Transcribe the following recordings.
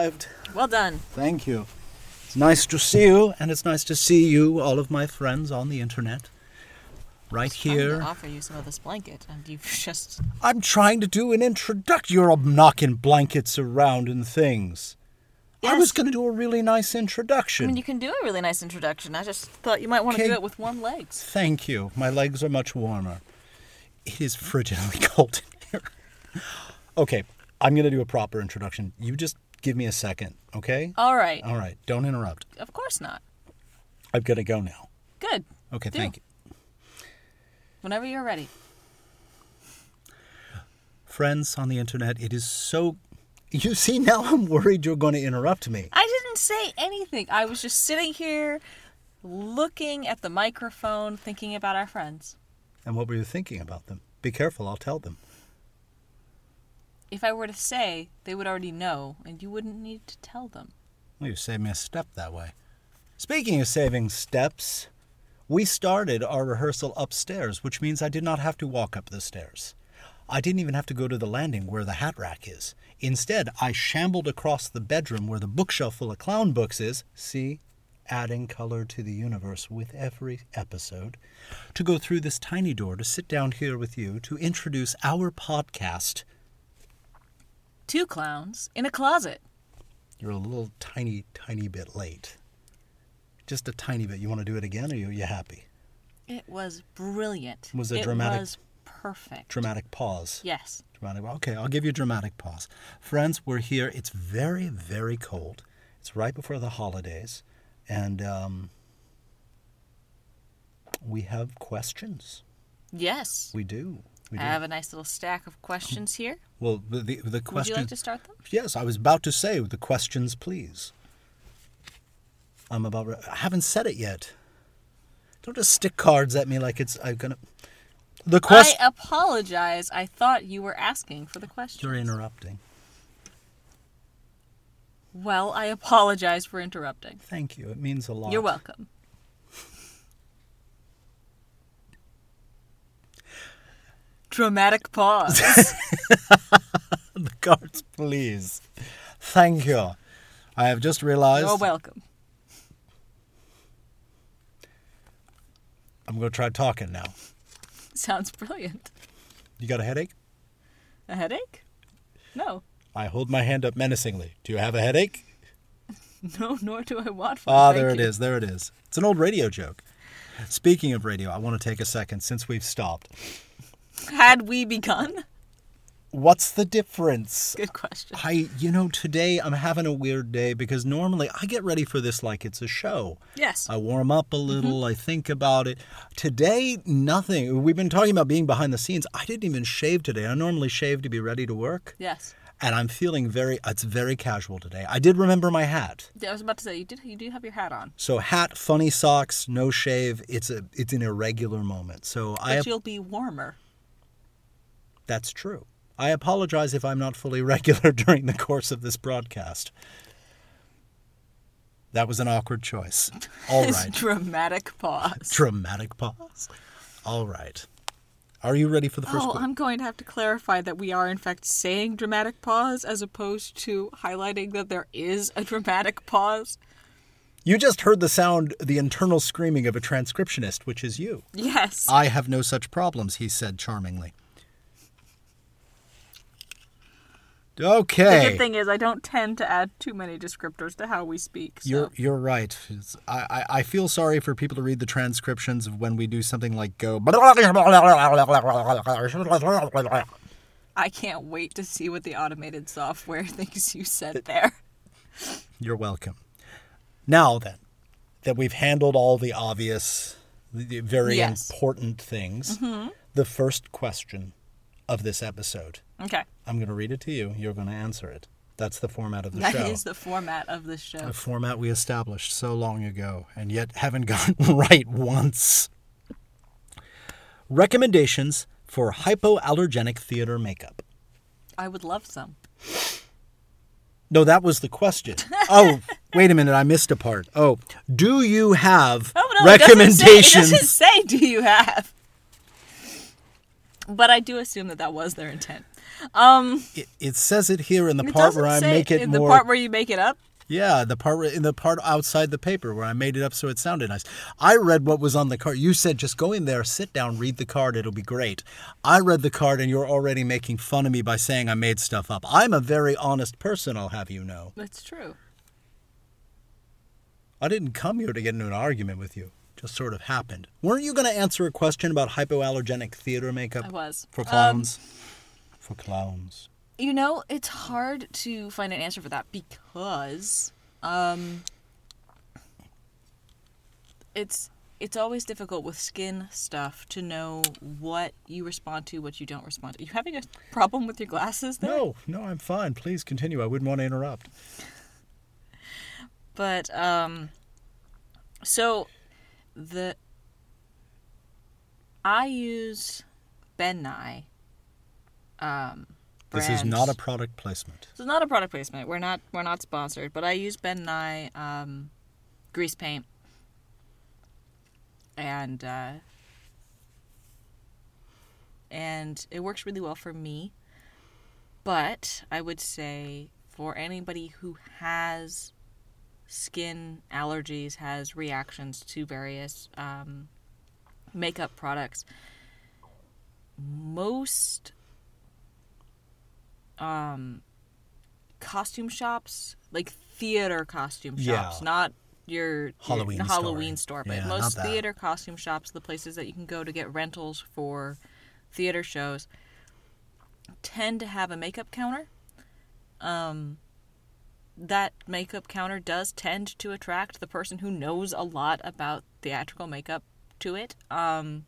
arrived. Well done. Thank you. It's nice to see you, and it's nice to see you, all of my friends on the internet. Right I'm here. gonna offer you some of this blanket, and you've just. I'm trying to do an introduction. You're knocking blankets around and things. I was going to do a really nice introduction. I introduction. mean, you can do a really nice introduction. I just thought you might want to Okay. do it with one legs. Thank you. My legs are much warmer. It is frigidly cold in here. Okay, I'm going to do a proper introduction. You just give me a second, okay? All right. All right, don't interrupt. Of course not. I've got to go now. Good. Okay, Do. thank you. Whenever you're ready. Friends on the internet, it is so. You see, now I'm worried you're going to interrupt me. I didn't say anything. I was just sitting here, looking at the microphone, thinking about our friends. And what were you thinking about them? Be careful, I'll tell them. If I were to say, they would already know, and you wouldn't need to tell them. Well, you saved me a step that way. Speaking of saving steps, we started our rehearsal upstairs, which means I did not have to walk up the stairs. I didn't even have to go to the landing where the hat rack is. Instead, I shambled across the bedroom where the bookshelf full of clown books is. See? Adding color to the universe with every episode. To go through this tiny door to sit down here with you to introduce our podcast. Two clowns in a closet. You're a little tiny, tiny bit late. Just a tiny bit. You want to do it again, or are you, you happy? It was brilliant. Was it it dramatic? was perfect. Dramatic pause. yes. Dramatic. Okay, I'll give you a dramatic pause. Friends, we're here. It's very, very cold. It's right before the holidays, and um, we have questions. Yes. We do. I have a nice little stack of questions here. Well, the the, the Would you like to start them? Yes, I was about to say the questions, please. I'm about. re- I haven't said it yet. Don't just stick cards at me like it's. I'm gonna. The question. I apologize. I thought you were asking for the question. You're interrupting. Well, I apologize for interrupting. Thank you. It means a lot. You're welcome. Dramatic pause. the cards, please. Thank you. I have just realized You're welcome. I'm going to try talking now. Sounds brilliant. You got a headache? A headache? No. I hold my hand up menacingly. Do you have a headache? No, nor do I want one. Ah, there it you. is. There it is. It's an old radio joke. Speaking of radio, I want to take a second since we've stopped. Had we begun? What's the difference? Good question. I, you know, today I'm having a weird day because normally I get ready for this like it's a show. Yes. I warm up a mm-hmm. little, I think about it. Today, nothing. We've been talking about being behind the scenes. I didn't even shave today. I normally shave to be ready to work, Yes. and I'm feeling very, it's very casual today. I did remember my hat. I was about to say you did. You do have your hat on, So hat, funny socks, no shave. It's a it's an irregular moment. So but I you'll be warmer. That's true. I apologize if I'm not fully regular during the course of this broadcast. That was an awkward choice. All This. Dramatic pause. Dramatic pause. All right. Are you ready for the first Oh, I'm going to have to clarify that we are in fact saying dramatic pause as opposed to highlighting that there is a dramatic pause. You just heard the sound, the internal screaming of a transcriptionist, which is you. Yes. I have no such problems, he said charmingly. The good thing is I don't tend to add too many descriptors to how we speak. So. You're you're right. I, I I feel sorry for people to read the transcriptions of when we do something like go. I can't wait to see what the automated software thinks you said there. You're welcome. Now then, that we've handled all the obvious, the very Yes. Mm-hmm. important things, the first question of this episode. Okay. I'm going to read it to you. You're going to answer it. That's the format of the That show. is the format of the show. a format we established so long ago and yet haven't gotten right once. Recommendations for hypoallergenic theater makeup. I would love some. No, that was the question. Oh, wait a minute, I missed a part. Oh, do you have Oh no, it doesn't say- recommendations? It doesn't say, do you have? But I do assume that that was their intent. Um, It, it says it here in the part where I make it in more. the part where you make it up. Yeah, the part in the part outside the paper where I made it up so it sounded nice. I read what was on the card. You said just go in there, sit down, read the card, it'll be great. I read the card and you're already making fun of me by saying I made stuff up. I'm a very honest person, I'll have you know. That's true. I didn't come here to get into an argument with you. Just sort of happened. Weren't you going to answer a question about hypoallergenic theater makeup? I was. For Um, clowns? For clowns. You know, it's hard to find an answer for that because um it's it's always difficult with skin stuff to know what you respond to, what you don't respond to. Are you having a problem with your glasses there? No, no, I'm fine. Please continue. I wouldn't want to interrupt. But um so the I use Ben Nye. Um This is not a product placement. This is not a product placement. We're not we're not sponsored, but I use Ben Nye um, grease paint, and uh, and it works really well for me. But I would say for anybody who has skin allergies, has reactions to various um, makeup products, most um costume shops like theater costume shops Yeah. not your, Halloween store. halloween store but Yeah, most theater costume shops the places that you can go to get rentals for theater shows tend to have a makeup counter um that makeup counter does tend to attract the person who knows a lot about theatrical makeup to it um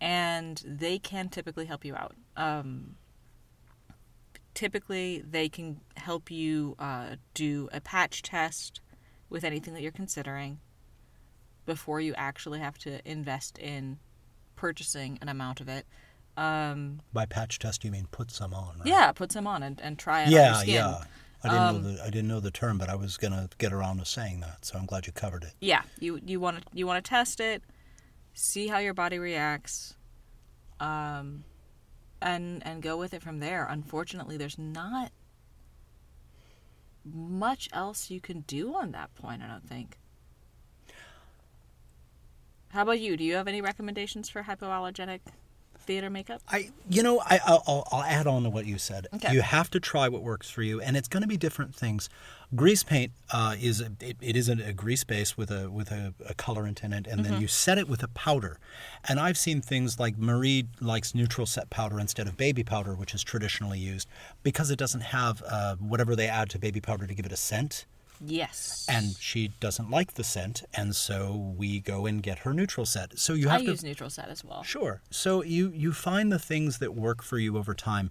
and they can typically help you out um typically they can help you uh, do a patch test with anything that you're considering before you actually have to invest in purchasing an amount of it. Um, By patch test, you mean put some on, right? yeah, put some on and, and try it on Yeah, your skin. yeah. I didn't Um, know the I didn't know the term, but I was gonna get around to saying that, so I'm glad you covered it. Yeah, you you want to you want to test it, see how your body reacts, um, and and go with it from there. Unfortunately, there's not much else you can do on that point. I don't think. How about you? Do you have any recommendations for hypoallergenic theater makeup? I, you know, I, I'll, I'll- add on to what you said. Okay. You have to try what works for you, and it's going to be different things. Grease paint uh, is a, it, it is a, a grease base with a with a, a colorant in it, and Mm-hmm. then you set it with a powder. And I've seen things like Marie likes neutral set powder instead of baby powder, which is traditionally used, because it doesn't have uh, whatever they add to baby powder to give it a scent. Yes. And she doesn't like the scent, and so we go and get her neutral set. So you I have to use neutral set as well. Sure. So you you find the things that work for you over time.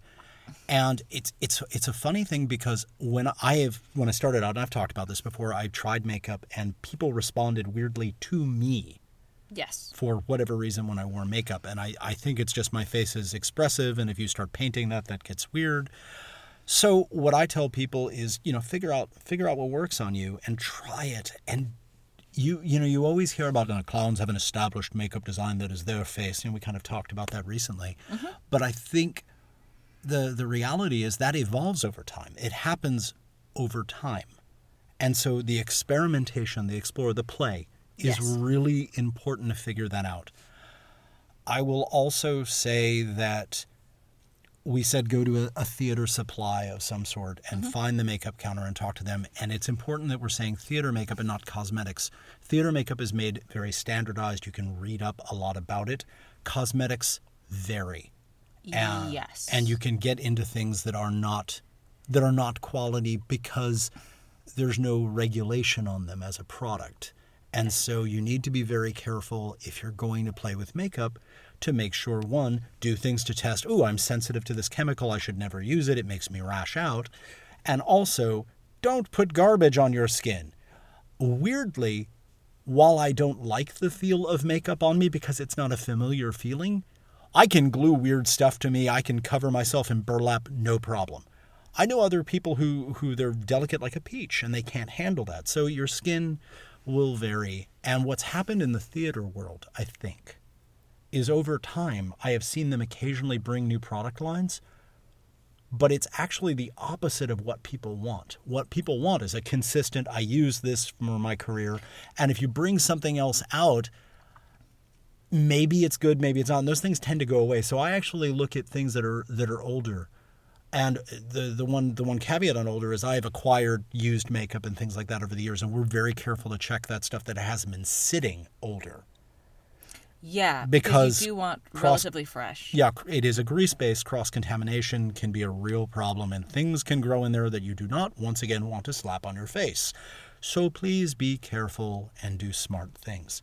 And it's it's it's a funny thing because when I have when I started out, and I've talked about this before, I tried makeup and people responded weirdly to me Yes. for whatever reason when I wore makeup. And I, I think it's just my face is expressive and if you start painting that that gets weird. So what I tell people is, you know, figure out figure out what works on you and try it. And you you know, you always hear about uh, clowns have an established makeup design that is their face. You know, we kind of talked about that recently. But I think the the reality is that evolves over time. It happens over time. And so the experimentation, the explore, the play is Yes. really important to figure that out. I will also say that we said go to a, a theater supply of some sort and find the makeup counter and talk to them. And it's important that we're saying theater makeup and not cosmetics. Theater makeup is made very standardized. You can read up a lot about it. Cosmetics vary. Uh, yes. And you can get into things that are not that are not quality because there's no regulation on them as a product. And so you need to be very careful if you're going to play with makeup to make sure one, do things to test, oh, I'm sensitive to this chemical, I should never use it, it makes me rash out. And also, don't put garbage on your skin. Weirdly, while I don't like the feel of makeup on me because it's not a familiar feeling, I can glue weird stuff to me. I can cover myself in burlap, no problem. I know other people who, who they're delicate like a peach and they can't handle that. So your skin will vary. And what's happened in the theater world, I think, is over time, I have seen them occasionally bring new product lines but it's actually the opposite of what people want. What people want is a consistent, I use this for my career. And if you bring something else out, maybe it's good, maybe it's not. And those things tend to go away. So I actually look at things that are that are older. And the the one the one caveat on older is I have acquired used makeup and things like that over the years, and we're very careful to check that stuff that hasn't been sitting older. Yeah, Because you do want cross- relatively fresh. Yeah, it is a grease based cross contamination can be a real problem, and things can grow in there that you do not once again want to slap on your face. So please be careful and do smart things.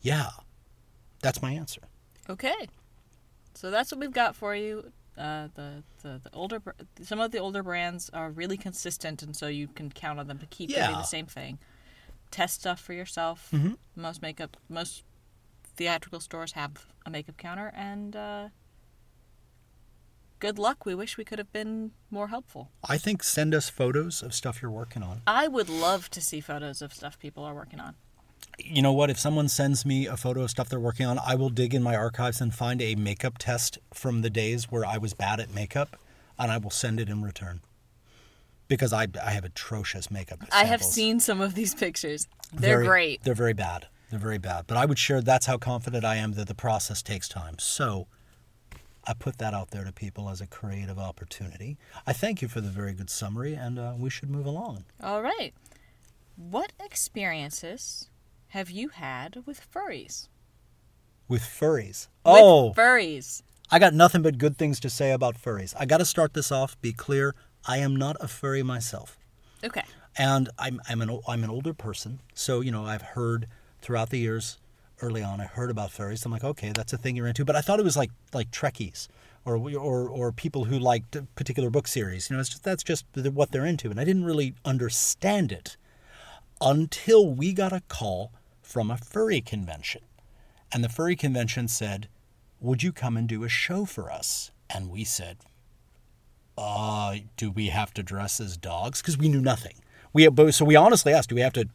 Yeah, that's my answer. Okay, so that's what we've got for you. Uh, the, the the older some of the older brands are really consistent, and so you can count on them to keep doing the same thing. Test stuff for yourself. Mhm. Most makeup, most theatrical stores have a makeup counter, and uh, good luck. We wish we could have been more helpful. I think send us photos of stuff you're working on. I would love to see photos of stuff people are working on. You know what? If someone sends me a photo of stuff they're working on, I will dig in my archives and find a makeup test from the days where I was bad at makeup, and I will send it in return. Because I, I have atrocious makeup. I have seen some of these pictures. They're Very- great. They're very bad. They're very bad. But I would share that's how confident I am that the process takes time. So I put that out there to people as a creative opportunity. I thank you for the very good summary, and uh, we should move along. All right. What experiences have you had with furries? With furries. Oh, With furries. I got nothing but good things to say about furries. I got to start this off, be clear. I am not a furry myself. Okay. and I'm I'm an I'm an older person, so you know I've heard throughout the years. Early on, I heard about furries. I'm like, okay, that's a thing you're into. But I thought it was like like Trekkies, or or or people who liked a particular book series. You know, just, that's just what they're into, and I didn't really understand it until we got a call from a furry convention, and the furry convention said, "Would you come and do a show for us?" And we said, uh, do we have to dress as dogs? Because we knew nothing. We so we honestly asked, do we have to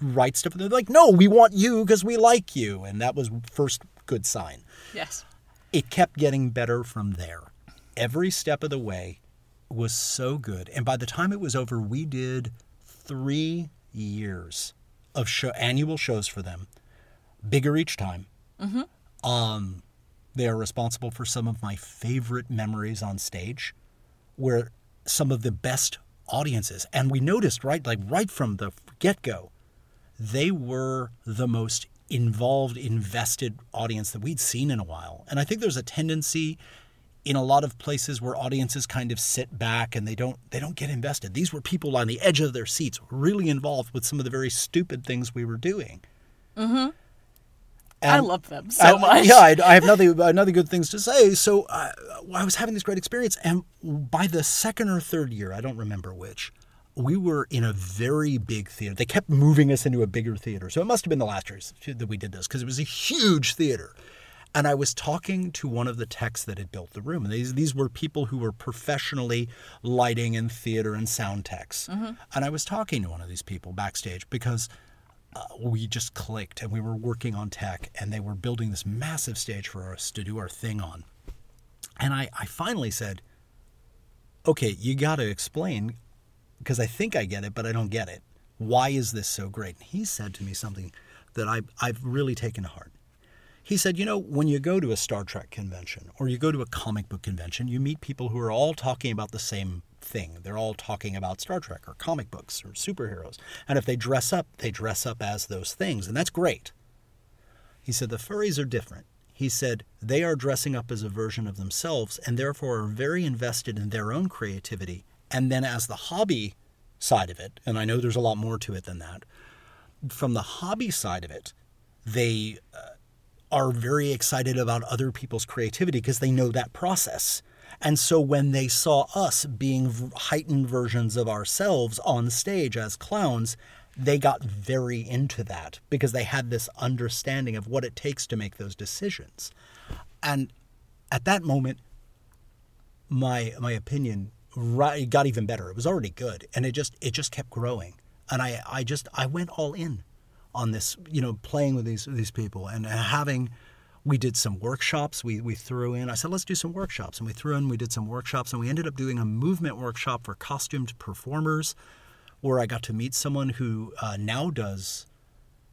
write stuff? They're like, no, we want you because we like you, and that was first good sign. Yes. It kept getting better from there. Every step of the way was so good, and by the time it was over, we did three years of show, annual shows for them, bigger each time. Um, they are responsible for some of my favorite memories on stage, where some of the best audiences, and we noticed right, like right from the get go, they were the most involved, invested audience that we'd seen in a while. And I think there's a tendency in a lot of places where audiences kind of sit back and they don't they don't get invested. These were people on the edge of their seats, really involved with some of the very stupid things we were doing. I And- love them so I- much. Yeah, I, I have nothing, another good things to say. So uh, I was having this great experience, and by the second or third year, I don't remember which, we were in a very big theater. They kept moving us into a bigger theater, so it must have been the last year that we did this because it was a huge theater. And I was talking to one of the techs that had built the room, and these these were people who were professionally lighting and theater and sound techs. And I was talking to one of these people backstage because uh, we just clicked and we were working on tech and they were building this massive stage for us to do our thing on. And I, I finally said, okay, you got to explain because I think I get it, but I don't get it. Why is this so great? And he said to me something that I, I've really taken to heart. He said, you know, when you go to a Star Trek convention or you go to a comic book convention, you meet people who are all talking about the same thing. They're all talking about Star Trek or comic books or superheroes. And if they dress up, they dress up as those things. And that's great. He said, the furries are different. He said, they are dressing up as a version of themselves and therefore are very invested in their own creativity. And then, as the hobby side of it, and I know there's a lot more to it than that, from the hobby side of it, they uh, are very excited about other people's creativity because they know that process. And so when they saw us being heightened versions of ourselves on stage as clowns, they got very into that because they had this understanding of what it takes to make those decisions. And at that moment, my my opinion ri- got even better. It was already good, and it just it just kept growing. And I I just I went all in on this, you know, playing with these these people and having we did some workshops. We we threw in. I said, let's do some workshops, and we threw in. We did some workshops, and we ended up doing a movement workshop for costumed performers, where I got to meet someone who uh, now does.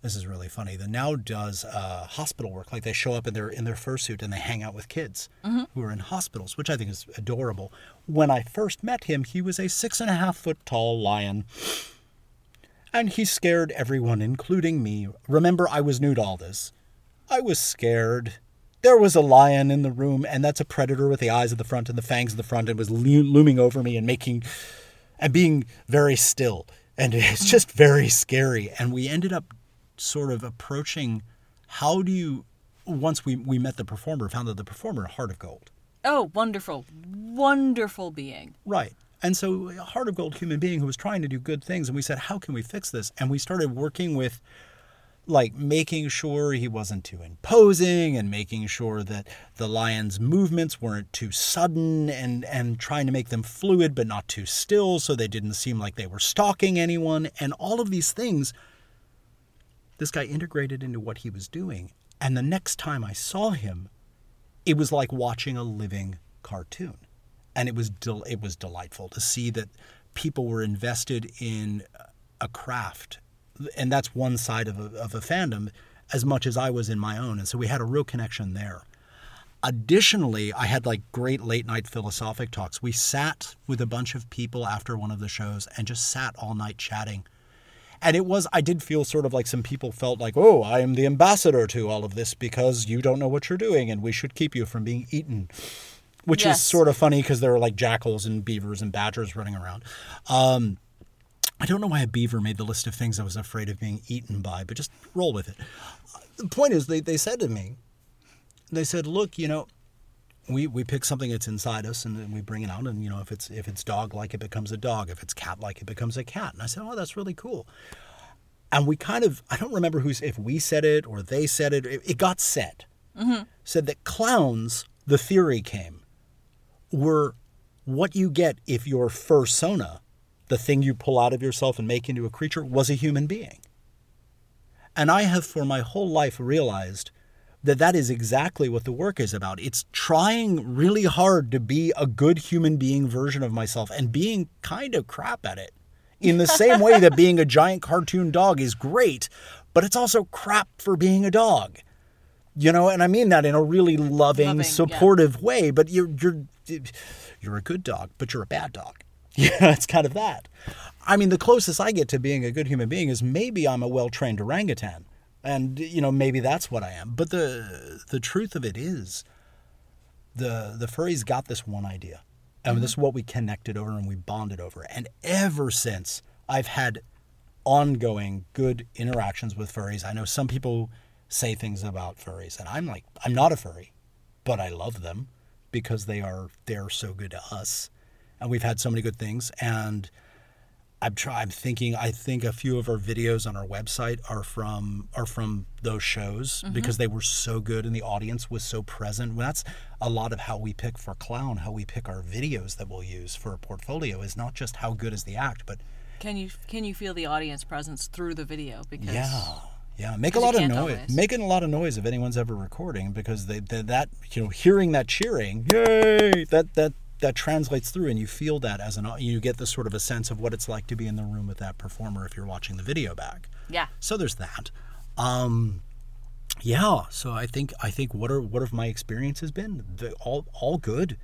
This is really funny. The now does uh, hospital work. Like they show up in their in their fursuit and they hang out with kids who are in hospitals, which I think is adorable. When I first met him, he was a six and a half foot tall lion and he scared everyone, including me. Remember, I was new to all this. I was scared. There was a lion in the room, and that's a predator with the eyes at the front and the fangs at the front, and was lo- looming over me and making and being very still. And it's just very scary. And we ended up sort of approaching how do you, once we, we met the performer, found that the performer, Heart of Gold. Oh, wonderful, wonderful being. Right. And so, a heart of gold human being who was trying to do good things. And we said, how can we fix this? And we started working with, like, making sure he wasn't too imposing and making sure that the lion's movements weren't too sudden and, and trying to make them fluid but not too still so they didn't seem like they were stalking anyone. And all of these things, this guy integrated into what he was doing. And the next time I saw him, it was like watching a living cartoon. And it was del- it was delightful to see that people were invested in a craft. And that's one side of a, of a fandom as much as I was in my own. And so we had a real connection there. Additionally I had like great late night philosophic talks. We sat with a bunch of people after one of the shows and just sat all night chatting and it was i did feel sort of like some people felt like oh i am the ambassador to all of this because you don't know what you're doing and we should keep you from being eaten. Which Yes. is sort of funny because there are like jackals and beavers and badgers running around. Um, i don't know why a beaver made the list of things i was afraid of being eaten by but just roll with it. The point is they, they said to me they said look you know we, we pick something that's inside us and then we bring it out and you know if it's if it's dog like it becomes a dog. If it's cat like it becomes a cat. And i said oh that's really cool. And we kind of i don't remember who's if we said it or they said it it, it got said. Mm-hmm. Said that clowns the theory came were what you get if your fursona the thing you pull out of yourself and make into a creature was a human being. And I have for my whole life realized that that is exactly what the work is about. It's trying really hard to be a good human being version of myself and being kind of crap at it. In the same way that being a giant cartoon dog is great, but it's also crap for being a dog. You know, and I mean that in a really loving, Loving, yeah. supportive way, but you're you're you're a good dog, but you're a bad dog. Yeah, it's kind of that. I mean, the closest I get to being a good human being is maybe I'm a well-trained orangutan, and you know maybe that's what I am. But the the truth of it is, the the furries got this one idea, and this is mm-hmm. what we connected over and we bonded over. And ever since, I've had ongoing good interactions with furries. I know some people say things about furries, and I'm like, I'm not a furry, but I love them because they are they're so good to us, and we've had so many good things. And I'm try, I'm thinking I think a few of our videos on our website are from are from those shows mm-hmm. because they were so good and the audience was so present. Well, that's a lot of how we pick for clown, how we pick our videos that we'll use for a portfolio is not just how good is the act, but Can you can you feel the audience presence through the video? Because yeah, yeah, make a lot of noise, always. making a lot of noise if anyone's ever recording because they, they that you know hearing that cheering, yay, that that that translates through and you feel that as an you get this sort of a sense of what it's like to be in the room with that performer if you're watching the video back. yeah, So there's that. Um, yeah. So I think I think what are what have my experiences been? The, all all good.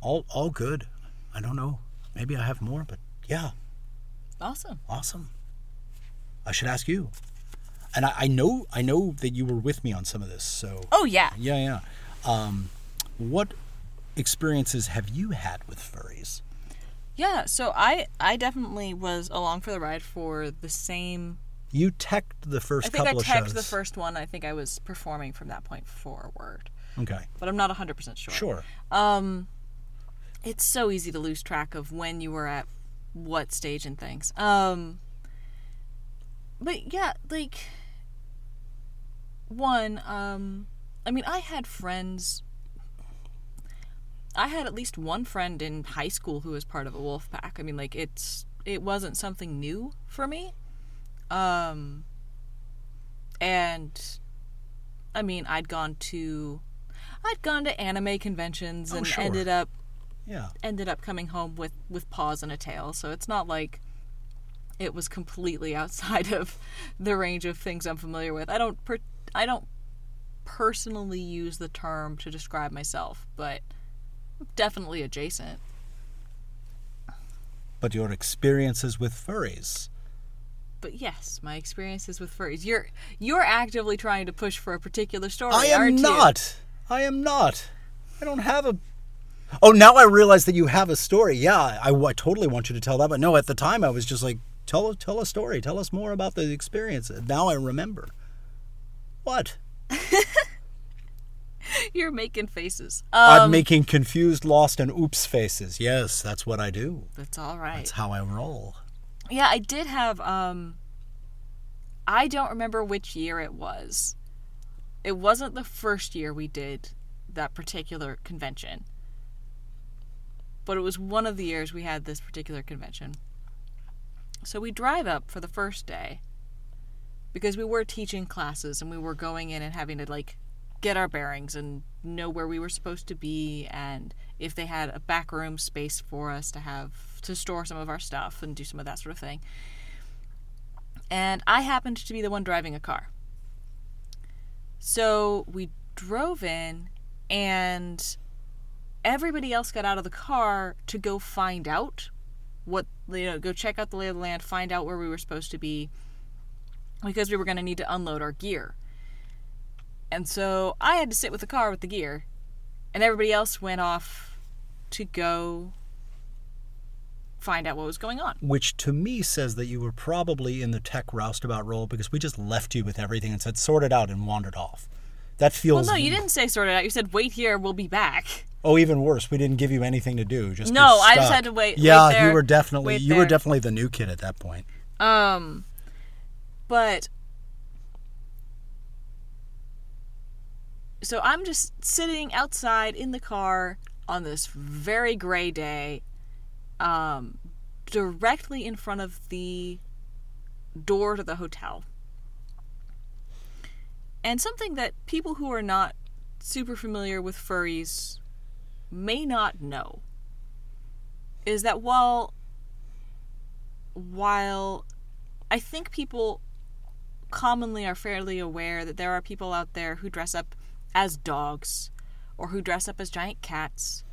All all good. I don't know. Maybe I have more, but yeah, awesome. awesome. I should ask you. And I, I know I know that you were with me on some of this. So Oh yeah. yeah, yeah. Um, what experiences have you had with furries? Yeah, so I I definitely was along for the ride for the same. You teched the first I think I teched the first one. I think I was performing from that point forward, Okay, but I'm not 100 percent sure. sure. Um, it's so easy to lose track of when you were at what stage and things. Um, but yeah, like one. Um, I mean, I had friends. I had at least one friend in high school who was part of a wolf pack. I mean, like it's it wasn't something new for me. Um, and I mean, I'd gone to I'd gone to anime conventions Oh, and sure. ended up Yeah. ended up coming home with with paws and a tail. So it's not like it was completely outside of the range of things I'm familiar with. I don't per- I don't personally use the term to describe myself, but definitely adjacent. But your experiences with furries. But yes, my experiences with furries. You're you're actively trying to push for a particular story. I am aren't you? not. I am not. I don't have a. Oh, now I realize that you have a story. Yeah, I, I totally want you to tell that. But no, at the time I was just like, tell tell a story. Tell us more about the experience. Now I remember. What? You're making faces. I'm Um, making confused, lost, and oops faces. Yes, that's what I do. that's all right. That's how I roll. Yeah, I did have um I don't remember which year it was. It wasn't the first year we did that particular convention. But it was one of the years we had this particular convention. So we drive up for the first day because we were teaching classes and we were going in and having to like get our bearings and know where we were supposed to be and if they had a back room space for us to have to store some of our stuff and do some of that sort of thing. And I happened to be the one driving a car. So we drove in and everybody else got out of the car to go find out what you know go check out the lay of the land find out where we were supposed to be because we were going to need to unload our gear and so i had to sit with the car with the gear and everybody else went off to go find out what was going on Which to me says that you were probably in the tech roustabout role because we just left you with everything and said, sort it out and wandered off. That feels. well no you didn't say sort it out you said wait here we'll be back Oh, even worse, we didn't give you anything to do. Just No, I just had to wait- Yeah, wait there, you were definitely you were definitely the new kid at that point. Um, but so I'm just sitting outside in the car on this very gray day, um, directly in front of the door to the hotel. And something that people who are not super familiar with furries may not know is that while while I think people commonly are fairly aware that there are people out there who dress up as dogs or who dress up as giant cats,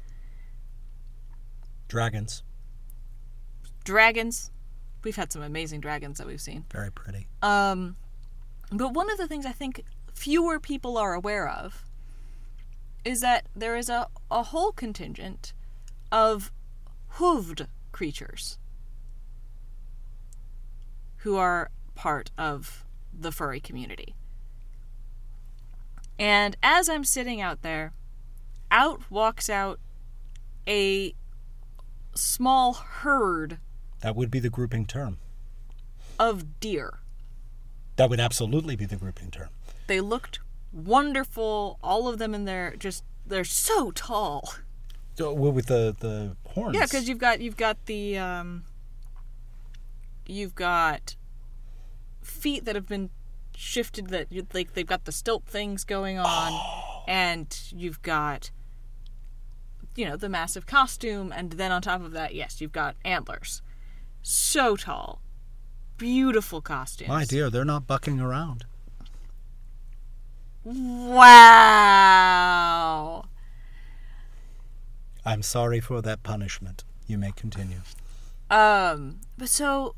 Dragons, dragons. We've had some amazing dragons that we've seen. very pretty. Um, but one of the things I think fewer people are aware of is that there is a, a whole contingent of hooved creatures who are part of the furry community. And as I'm sitting out there, out walks out a small herd That would be the grouping term. of deer. That would absolutely be the grouping term. They looked wonderful. All of them in there, just they're so tall. So, well, with the the horns. Yeah, because you've got you've got the um, you've got feet that have been shifted that like they've got the stilt things going on, and you've got you know the massive costume, and then on top of that, yes, you've got antlers. So tall, beautiful costumes. my dear, they're not bucking around. Wow. I'm sorry for that punishment. You may continue. Um, but so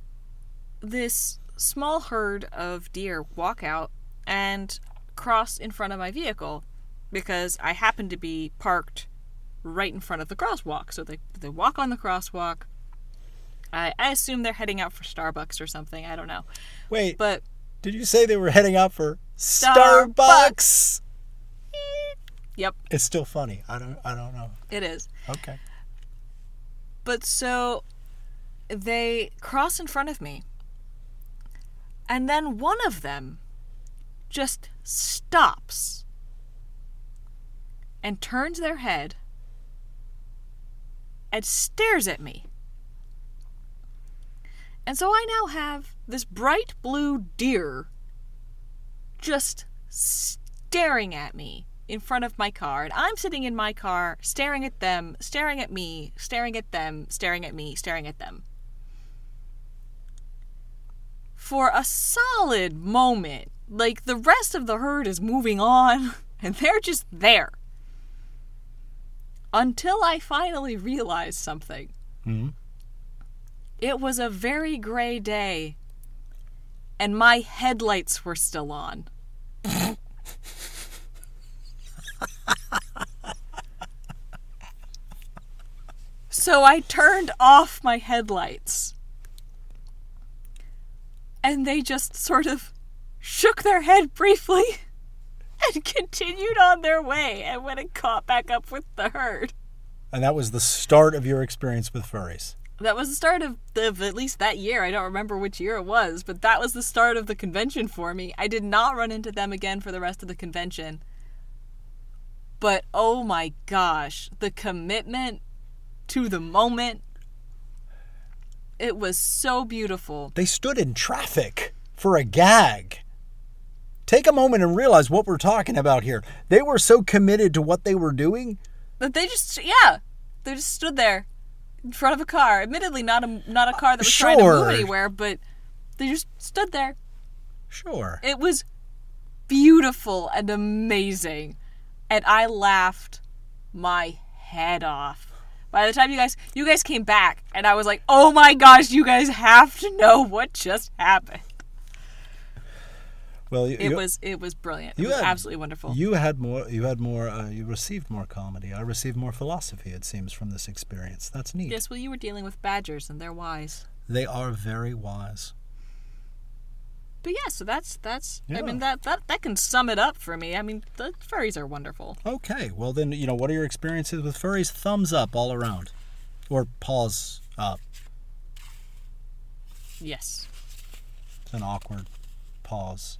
this small herd of deer walk out and cross in front of my vehicle because I happen to be parked right in front of the crosswalk. So they they walk on the crosswalk. I, I assume they're heading out for Starbucks or something. I don't know. Wait, But did you say they were heading out for Starbucks. Starbucks? yep, It's still funny. I don't. I don't know. it is. Okay. But so they cross in front of me. And then one of them just stops and turns their head and stares at me. And so I now have this bright blue deer just staring at me in front of my car, and I'm sitting in my car staring at them, staring at me, staring at them, staring at me, staring at them. For a solid moment, like the rest of the herd is moving on, and they're just there. Until I finally realized something. Hmm? It was a very gray day, and my headlights were still on. so I turned off my headlights. And they just sort of shook their head briefly and continued on their way and went and caught back up with the herd. And that was the start of your experience with furries. That was the start of, of at least that year. I don't remember which year it was, but that was the start of the convention for me. I did not run into them again for the rest of the convention. But oh my gosh, the commitment to the moment. It was so beautiful. They stood in traffic for a gag. Take a moment and realize what we're talking about here. They were so committed to what they were doing. That they just yeah, they just stood there in front of a car. Admittedly, not a not a car that was trying to move anywhere, but they just stood there. Sure. It was beautiful and amazing. And I laughed my head off. By the time you guys you guys came back and I was like, "Oh my gosh, you guys have to know what just happened." Well, you, It you- was it was brilliant. It you was had- absolutely wonderful. You had more. You had more. Uh, you received more comedy. I received more philosophy. It seems from this experience. That's neat. yes, well you were dealing with badgers and they're wise. They are very wise. But yeah, so that's that's I mean that that that can sum it up for me. I mean, the furries are wonderful. Okay. Well, then you know what are your experiences with furries? Thumbs up all around, or paws up. Yes. It's an awkward pause.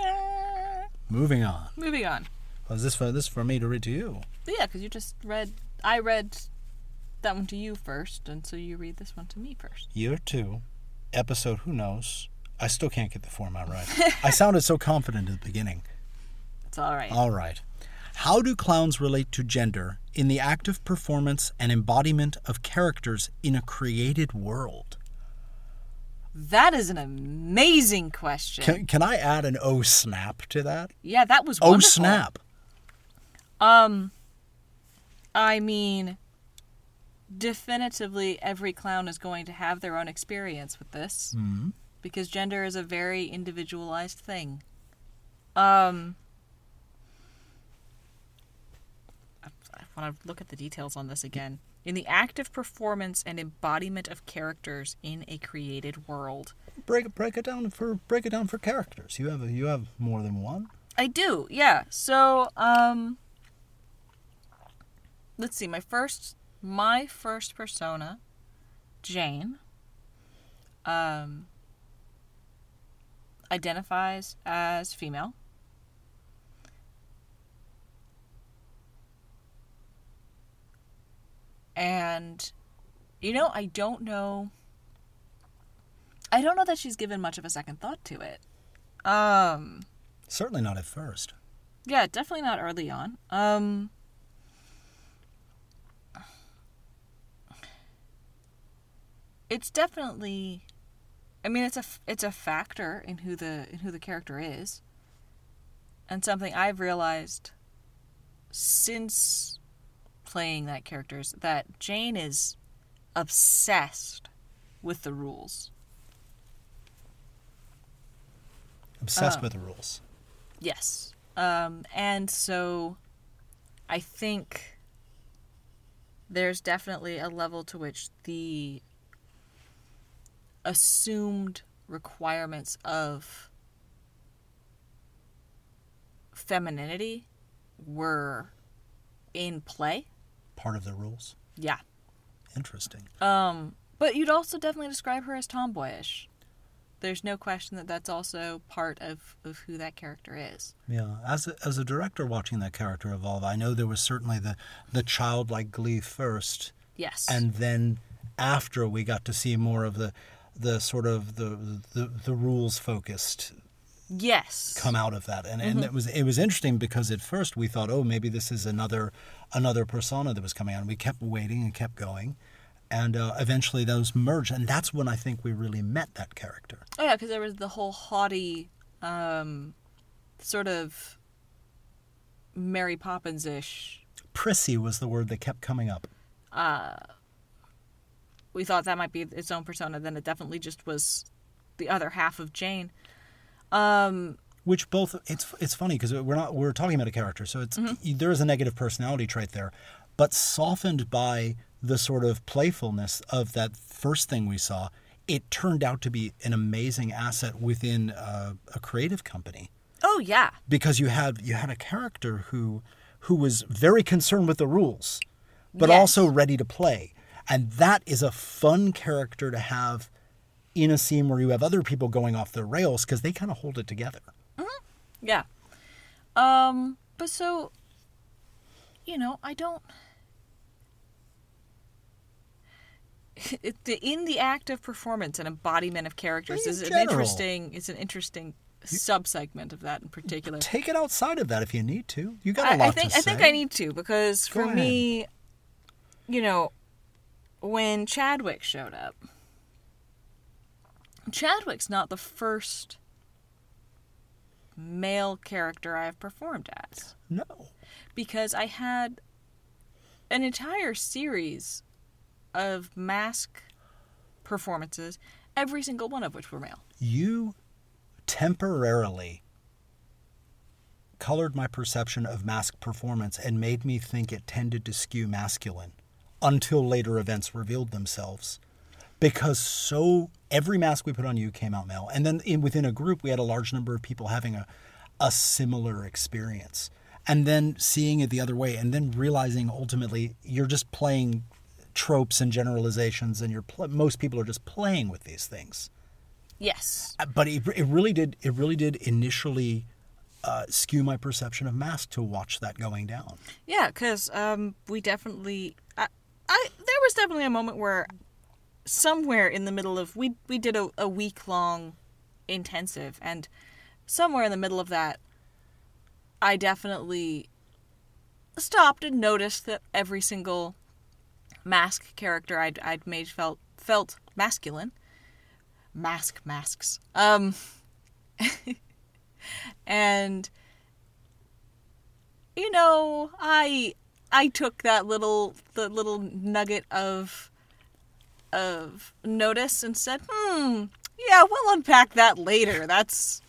Ah, Moving on. moving on. Was this for this for me to read to you? Yeah, because you just read. I read that one to you first, and so you read this one to me first. Year two, episode. Who knows? I still can't get the format right. I sounded so confident at the beginning. It's all right. All right. How do clowns relate to gender in the active performance and embodiment of characters in a created world? that is an amazing question. Can, can I add an oh snap to that? yeah, that was Oh wonderful. snap. Um, I mean, definitively, every clown is going to have their own experience with this hmm because gender is a very individualized thing. Um, I, I want to look at the details on this again. In the active performance and embodiment of characters in a created world. Break break it down for break it down for characters. You have you have more than one. I do, yeah. So, um let's see, my first my first persona, Jane, um identifies as female. And you know, I don't know I don't know that she's given much of a second thought to it. Um Certainly not at first. yeah, definitely not early on. Um It's definitely I mean it's a it's a factor in who the in who the character is. And something I've realized since playing that character is that Jane is obsessed with the rules. Obsessed Oh. with the rules. Yes. Um, and so I think there's definitely a level to which the assumed requirements of femininity were in play. Part of the rules. Yeah. Interesting. Um, but you'd also definitely describe her as tomboyish. There's no question that that's also part of, of who that character is. Yeah, as a, as a director watching that character evolve, I know there was certainly the the childlike glee first, Yes. and then after we got to see more of the the sort of the the, the rules focused Yes. come out of that. And, and it was it was interesting because at first we thought oh maybe this is another another persona that was coming out. And we kept waiting and kept going. And uh, eventually those merged. And that's when i think we really met that character. Oh yeah, because there was the whole haughty, um, sort of Mary Poppins ish. prissy was the word that kept coming up We thought that might be its own persona. Then it definitely just was the other half of Jane. Um, which both it's it's funny because we're not we're talking about a character so it's there is a negative personality trait there but softened by the sort of playfulness of that first thing we saw it turned out to be an amazing asset within uh, a creative company oh yeah, because you had you had a character who who was very concerned with the rules but Yes. also ready to play and that is a fun character to have in a scene where you have other people going off the rails because they kind of hold it together yeah. Um, but so, you know, I don't. It, the, in the act of performance and embodiment of characters In is an interesting. It's an interesting subsegment of that in particular. Take it outside of that if you need to. You got a lot I, I think to I say. think I need to because Go for me, you know, when Chadwick showed up, Chadwick's not the first male character I've performed as No. because I had an entire series of mask performances, every single one of which were male. You temporarily colored my perception of mask performance and made me think it tended to skew masculine until later events revealed themselves. Because so every mask we put on you came out male. And then in, within a group, we had a large number of people having a, a similar experience. And then seeing it the other way, and then realizing ultimately you're just playing tropes and generalizations, and you're pl- most people are just playing with these things. Yes. Uh, but it, it really did it really did initially uh, skew my perception of mask to watch that going down Yeah, because um, we definitely, I, there was definitely a moment where, somewhere in the middle of we we did a, a week long intensive, and somewhere in the middle of that, I definitely stopped and noticed that every single mask character I'd I'd made felt felt masculine. Mask masks. Um, and you know, I I took that little the little nugget of of notice and said, "Hmm, yeah, we'll unpack that later. That's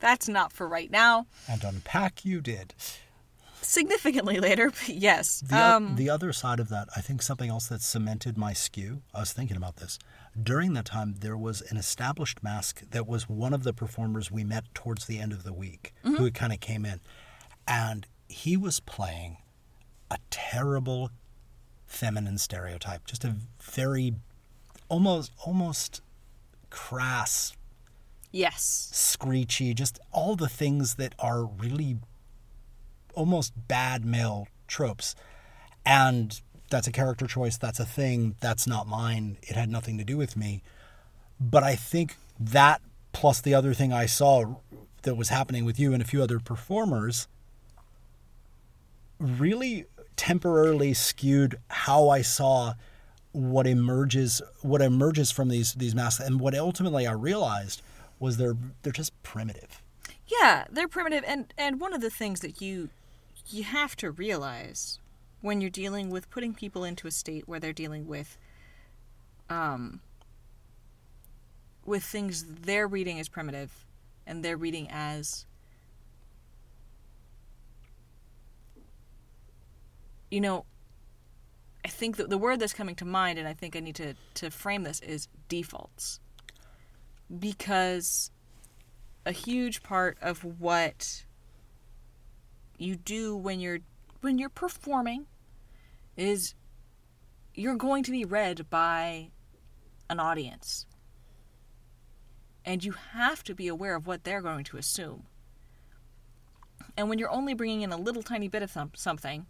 that's not for right now. and unpack you did Significantly later, but yes. the, um, the other side of that i think something else that cemented my skew i was thinking about this during that time there was an established mask that was one of the performers we met towards the end of the week who kind of came in and he was playing a terrible feminine stereotype just a very almost almost crass yes. screechy, just all the things that are really almost bad male tropes. And that's a character choice, that's a thing, that's not mine. It had nothing to do with me. But I think that plus the other thing I saw that was happening with you and a few other performers really temporarily skewed how I saw what emerges what emerges from these these masks and what ultimately I realized was they're they're just primitive. Yeah, they're primitive and and one of the things that you you have to realize when you're dealing with putting people into a state where they're dealing with um with things they're reading as primitive and they're reading as you know I think that the word that's coming to mind and I think I need to to frame this is defaults. Because a huge part of what you do when you're when you're performing is you're going to be read by an audience. And you have to be aware of what they're going to assume. And when you're only bringing in a little tiny bit of some, something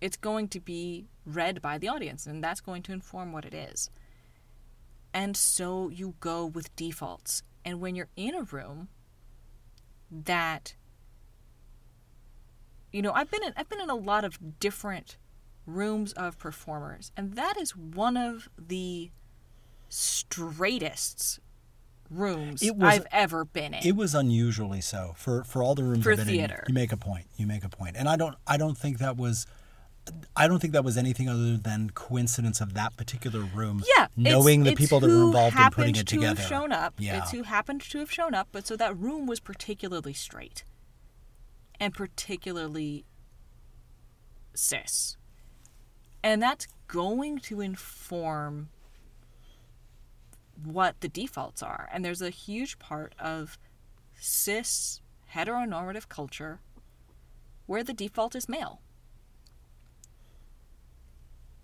it's going to be read by the audience and that's going to inform what it is and so you go with defaults and when you're in a room that you know I've been in I've been in a lot of different rooms of performers and that is one of the straightest rooms was- I've ever been in. It was unusually so for for all the rooms For I've been in, theater. You make a point. You make a point, and I don't. I don't think that was. I don't think that was anything other than coincidence of that particular room. yeah, knowing the people that were involved in putting it to together. Have shown up. Yeah. It's who happened to have shown up, but so that room was particularly straight and particularly cis. And that's going to inform what the defaults are. And there's a huge part of cis heteronormative culture where the default is male.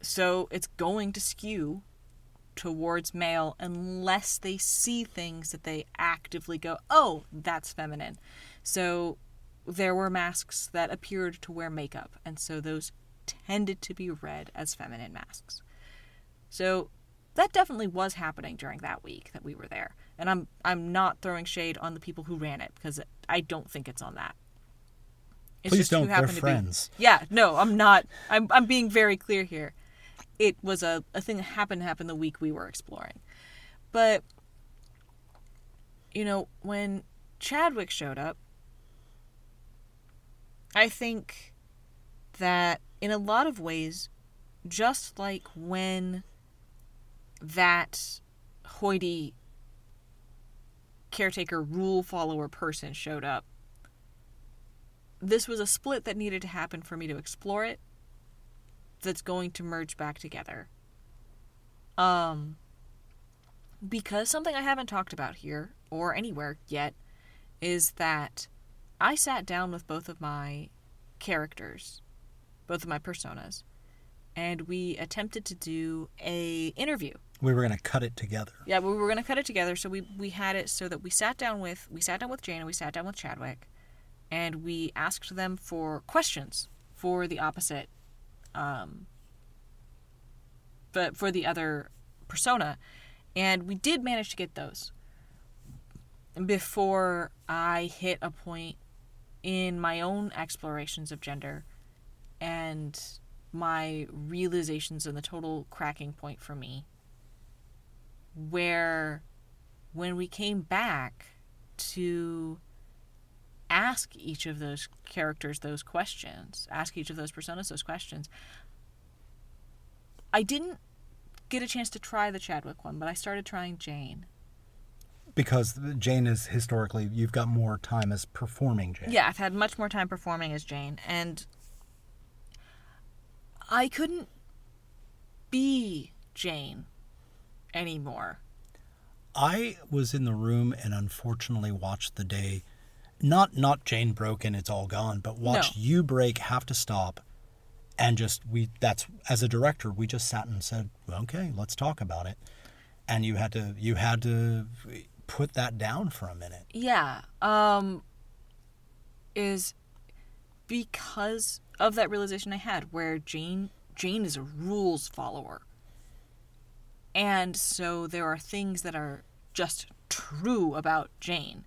So it's going to skew towards male unless they see things that they actively go, oh, that's feminine. So there were masks that appeared to wear makeup, and so those tended to be read as feminine masks. So that definitely was happening during that week that we were there. And I'm I'm not throwing shade on the people who ran it because I don't think it's on that. It's Please just who don't. They're happened to be- friends. yeah, no, I'm not. I'm I'm being very clear here. It was a, a thing that happened to happen the week we were exploring. But you know, when Chadwick showed up, I think that in a lot of ways, just like when that hoity caretaker rule follower person showed up, this was a split that needed to happen for me to explore it that's going to merge back together. Um because something I haven't talked about here or anywhere yet is that I sat down with both of my characters, both of my personas, and we attempted to do a interview We were going to cut it together. yeah, we were gonna cut it together, so we we had it so that we sat down with we sat down with Jane and we sat down with Chadwick, and we asked them for questions for the opposite, um, but for the other persona, and we did manage to get those before I hit a point in my own explorations of gender and my realizations and the total cracking point for me where when we came back to ask each of those characters those questions, ask each of those personas those questions, I didn't get a chance to try the Chadwick one, but I started trying Jane. Because Jane is historically, you've got more time as performing Jane. Yeah, I've had much more time performing as Jane, and I couldn't be Jane anymore. I was in the room and unfortunately watched the day, not not Jane broken, it's all gone, but watch No. you break, have to stop, and just we. That's as a director, we just sat and said, okay, let's talk about it, and you had to you had to put that down for a minute. Yeah. Um is because of that realization I had where Jane Jane is a rules follower. And so there are things that are just true about Jane.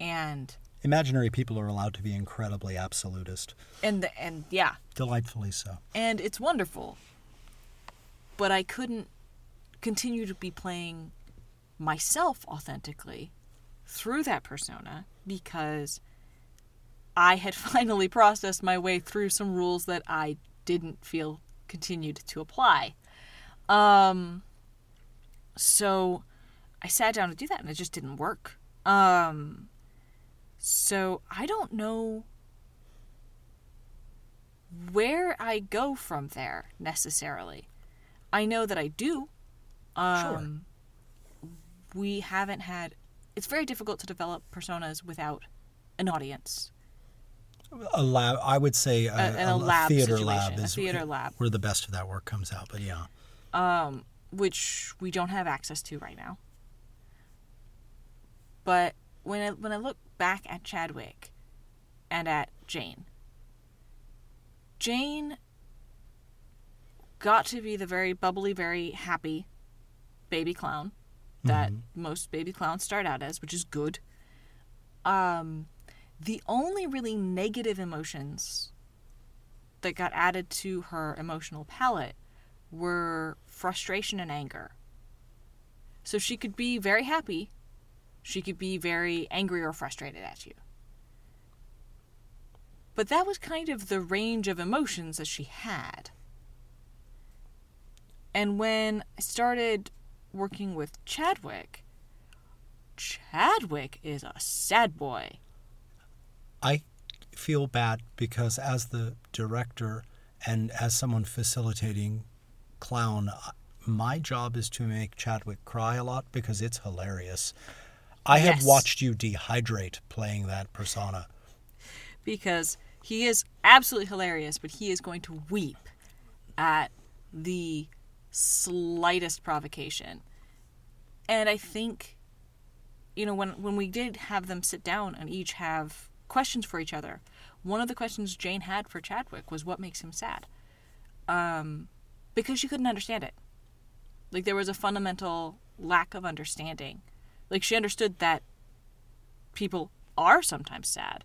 And Imaginary people are allowed to be incredibly absolutist, and the, and yeah, delightfully so. and it's wonderful. But I couldn't continue to be playing myself authentically through that persona because I had finally processed my way through some rules that I didn't feel continued to apply. Um so I sat down to do that and it just didn't work. Um so I don't know where I go from there necessarily. I know that I do. Um, We haven't had. It's very difficult to develop personas without an audience. A lab, I would say, a, and a lab theater situation, lab a is theater lab. where the best of that work comes out. But yeah, um, which we don't have access to right now. But when I, when I look back at Chadwick and at Jane, Jane got to be the very bubbly, very happy baby clown that most baby clowns start out as, which is good. Um, the only really negative emotions that got added to her emotional palette were frustration and anger. So she could be very happy, she could be very angry or frustrated at you. But that was kind of the range of emotions that she had. And when I started working with Chadwick, Chadwick is a sad boy. I feel bad because as the director and as someone facilitating clown, my job is to make Chadwick cry a lot because it's hilarious. I have Yes. watched you dehydrate playing that persona. because he is absolutely hilarious, but he is going to weep at the slightest provocation. And I think, you know, when when we did have them sit down and each have questions for each other, one of the questions Jane had for Chadwick was what makes him sad, um, because she couldn't understand it. Like there was a fundamental lack of understanding. Like she understood that people are sometimes sad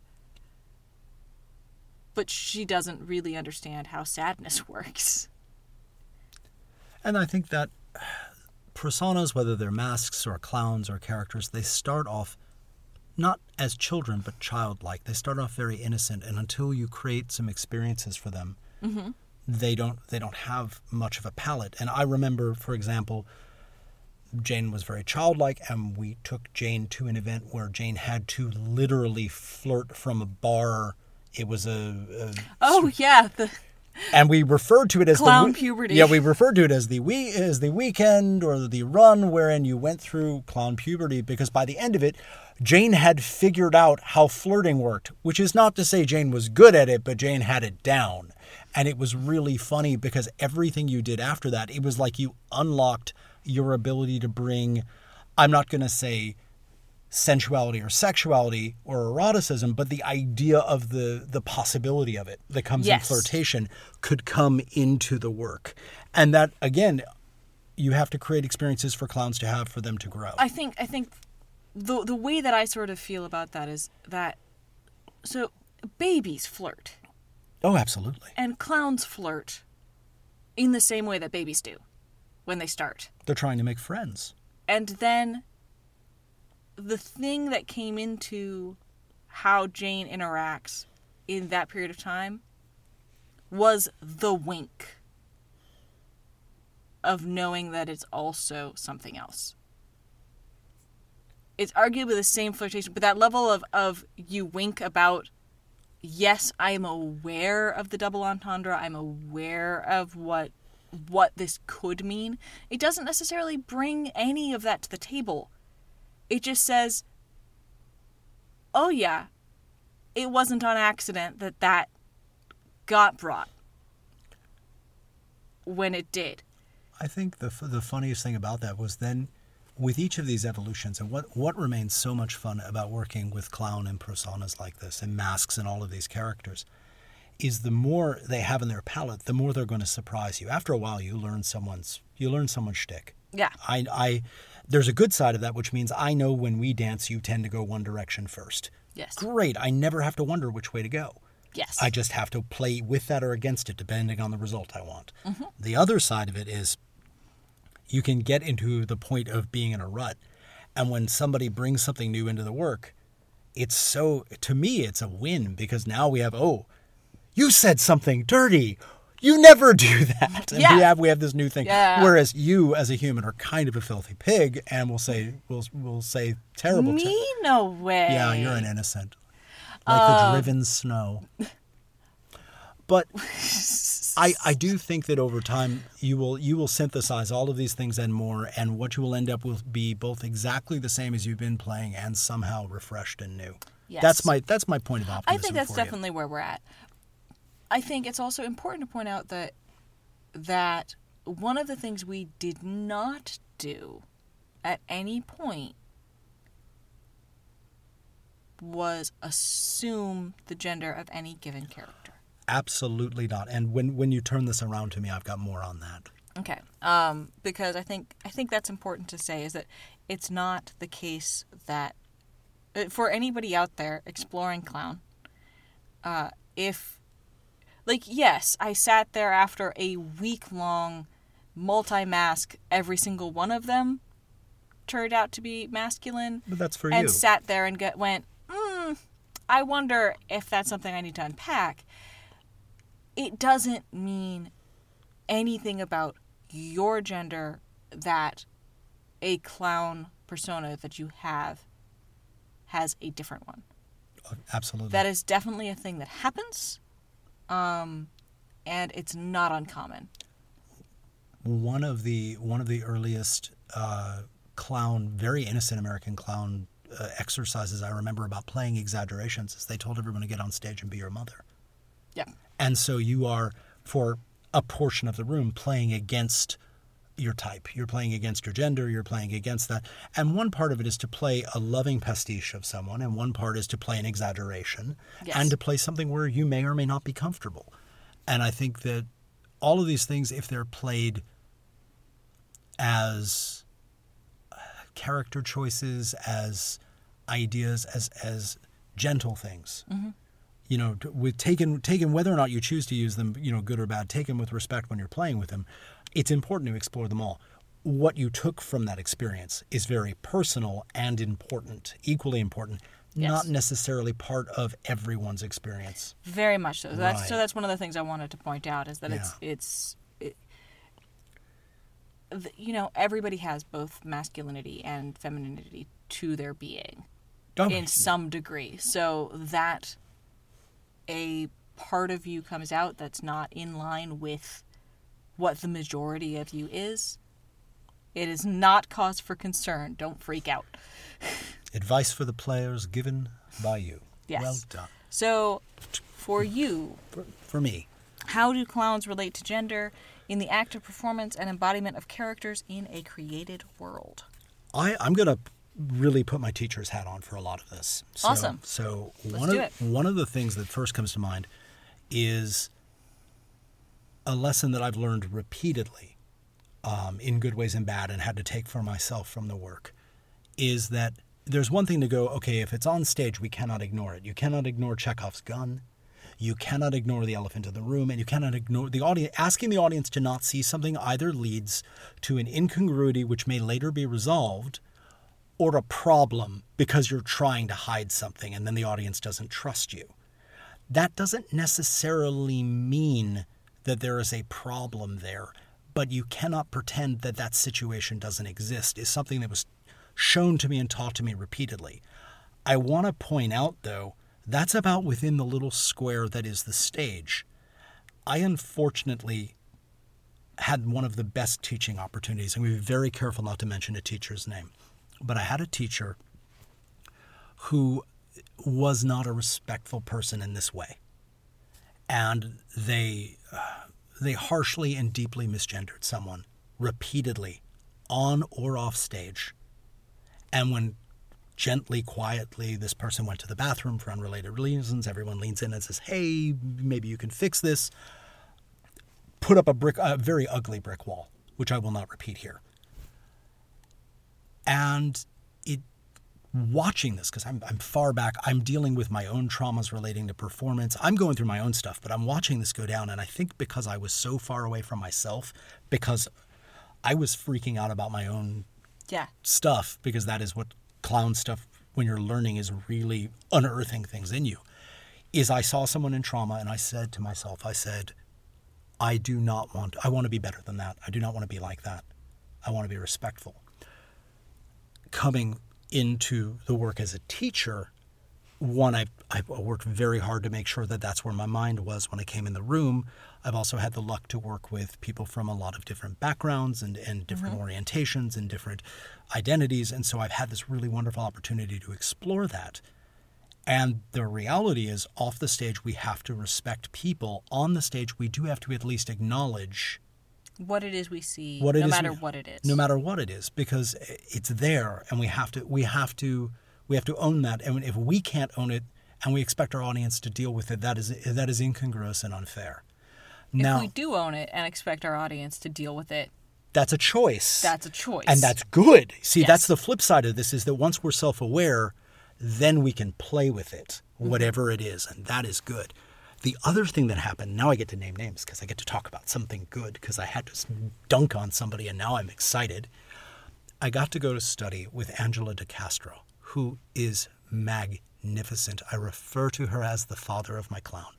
but she doesn't really understand how sadness works. And I think that personas, whether they're masks or clowns or characters, they start off not as children but childlike. They start off very innocent, and until you create some experiences for them, mm-hmm. they don't they don't have much of a palette. And I remember, for example, Jane was very childlike, and we took Jane to an event where Jane had to literally flirt from a bar. It was a, a Oh yeah, the and we referred to it as Clown the, puberty. Yeah, we referred to it as the we as the weekend or the run wherein you went through clown puberty because by the end of it, Jane had figured out how flirting worked, which is not to say Jane was good at it, but Jane had it down. And it was really funny because everything you did after that, it was like you unlocked your ability to bring I'm not going to say sensuality or sexuality or eroticism, but the idea of the the possibility of it that comes Yes. in flirtation could come into the work. And that again, you have to create experiences for clowns to have for them to grow. I think I think the the way that I sort of feel about that is that so babies flirt oh, absolutely. and clowns flirt in the same way that babies do when they start. They're trying to make friends. And then the thing that came into how Jane interacts in that period of time was the wink of knowing that it's also something else. It's arguably the same flirtation, but that level of, of you wink about, yes, I'm aware of the double entendre, I'm aware of what what this could mean. It doesn't necessarily bring any of that to the table. It just says, oh yeah, it wasn't on accident that that got brought when it did. I think the the funniest thing about that was then with each of these evolutions and what what remains so much fun about working with clown and personas like this and masks and all of these characters is the more they have in their palette, the more they're going to surprise you. After a while, you learn someone's you learn someone's shtick. Yeah. I, I, there's a good side of that, which means I know when we dance, you tend to go one direction first. Yes. Great. I never have to wonder which way to go. Yes. I just have to play with that or against it, depending on the result I want. Mm-hmm. The other side of it is you can get into the point of being in a rut. And when somebody brings something new into the work, it's so, to me, it's a win because now we have, oh, you said something dirty. You never do that. And Yeah. we have we have this new thing. Yeah. Whereas you as a human are kind of a filthy pig and will say will will say terrible Me? things. No way. Yeah, you're an innocent. Like the um. driven snow. But I I do think that over time you will you will synthesize all of these things and more and what you will end up will be both exactly the same as you've been playing and somehow refreshed and new. Yes. That's my that's my point of optimism. I think that's for you. definitely where we're at. I think it's also important to point out that that one of the things we did not do at any point was assume the gender of any given character. Absolutely not. And when when you turn this around to me, I've got more on that. Okay. Um, because I think I think that's important to say is that it's not the case that uh, for anybody out there exploring clown, uh, if like yes, I sat there after a week long multi mask, every single one of them turned out to be masculine, But that's for and you. sat there and get, went, mm, I wonder if that's something I need to unpack. It doesn't mean anything about your gender that a clown persona that you have has a different one. Absolutely. That is definitely a thing that happens, um, and it's not uncommon. one of the one of the earliest uh, clown, very innocent American clown uh, exercises I remember about playing exaggerations is they told everyone to get on stage and be your mother, Yeah. and so you are for a portion of the room playing against your type. You're playing against your gender. You're playing against that, and one part of it is to play a loving pastiche of someone, and one part is to play an exaggeration, Yes. and to play something where you may or may not be comfortable. And I think that all of these things, if they're played as uh, character choices, as ideas, as as gentle things. You know, with taken taken whether or not you choose to use them, you know, good or bad, taken with respect when you're playing with them. It's important to explore them all. What you took from that experience is very personal and important, equally important, Yes. not necessarily part of everyone's experience. Very much so. That's so. That's one of the things I wanted to point out is that it's Yeah. it's it, you know everybody has both masculinity and femininity to their being Oh, in some degree. So that a part of you comes out that's not in line with what the majority of you is. It is not cause for concern. Don't freak out. Advice for the players given by you. Yes. Well done. So, for you, For, for me, How do clowns relate to gender in the act of performance and embodiment of characters in a created world? I, I'm going to really put my teacher's hat on for a lot of this. So, Awesome. So Let's one of it. one of the things that first comes to mind is a lesson that I've learned repeatedly, um, in good ways and bad, and had to take for myself from the work, is that there's one thing to go. Okay, if it's on stage, we cannot ignore it. You cannot ignore Chekhov's gun. You cannot ignore the elephant in the room, and you cannot ignore the audience. Asking the audience to not see something either leads to an incongruity which may later be resolved, or a problem because you're trying to hide something and then the audience doesn't trust you. That doesn't necessarily mean that there is a problem there, but you cannot pretend that that situation doesn't exist, is something that was shown to me and taught to me repeatedly. I want to point out, though, that's about within the little square that is the stage. I unfortunately had one of the best teaching opportunities. I'm going to be very careful not to mention a teacher's name. But I had a teacher who was not a respectful person in this way. And they, uh, they harshly and deeply misgendered someone repeatedly on or off stage. And when gently, quietly, this person went to the bathroom for unrelated reasons, everyone leans in and says, Hey, maybe you can fix this put up a brick, a very ugly brick wall, which I will not repeat here. And watching this, because I'm, I'm far back, I'm dealing with my own traumas relating to performance. I'm going through my own stuff, but I'm watching this go down. And I think because I was so far away from myself, because I was freaking out about my own Yeah. stuff because that is what clown stuff when you're learning is really unearthing things in you is i saw someone in trauma and i said to myself i said i do not want i want to be better than that i do not want to be like that i want to be respectful coming into the work as a teacher one I, I worked very hard to make sure that that's where my mind was when i came in the room. I've also had the luck to work with people from a lot of different backgrounds and, and different mm-hmm. orientations and different identities and so i've had this really wonderful opportunity to explore that. And the reality is off the stage we have to respect people. On the stage we do have to at least acknowledge What it is we see, what it no matter we- what it is. no matter what it is because it's there and we have to we have to we have to own that and if we can't own it and we expect our audience to deal with it that is that is incongruous and unfair if now we do own it and expect our audience to deal with it, that's a choice that's a choice. and that's good see Yes. that's the flip side of this is that once we're self-aware then we can play with it, mm-hmm. whatever it is, and that is good. The other thing that happened, now I get to name names because I get to talk about something good because I had to dunk on somebody and now I'm excited. I got to go to study with Angela de Castro, who is magnificent. I refer to her as the father of my clown.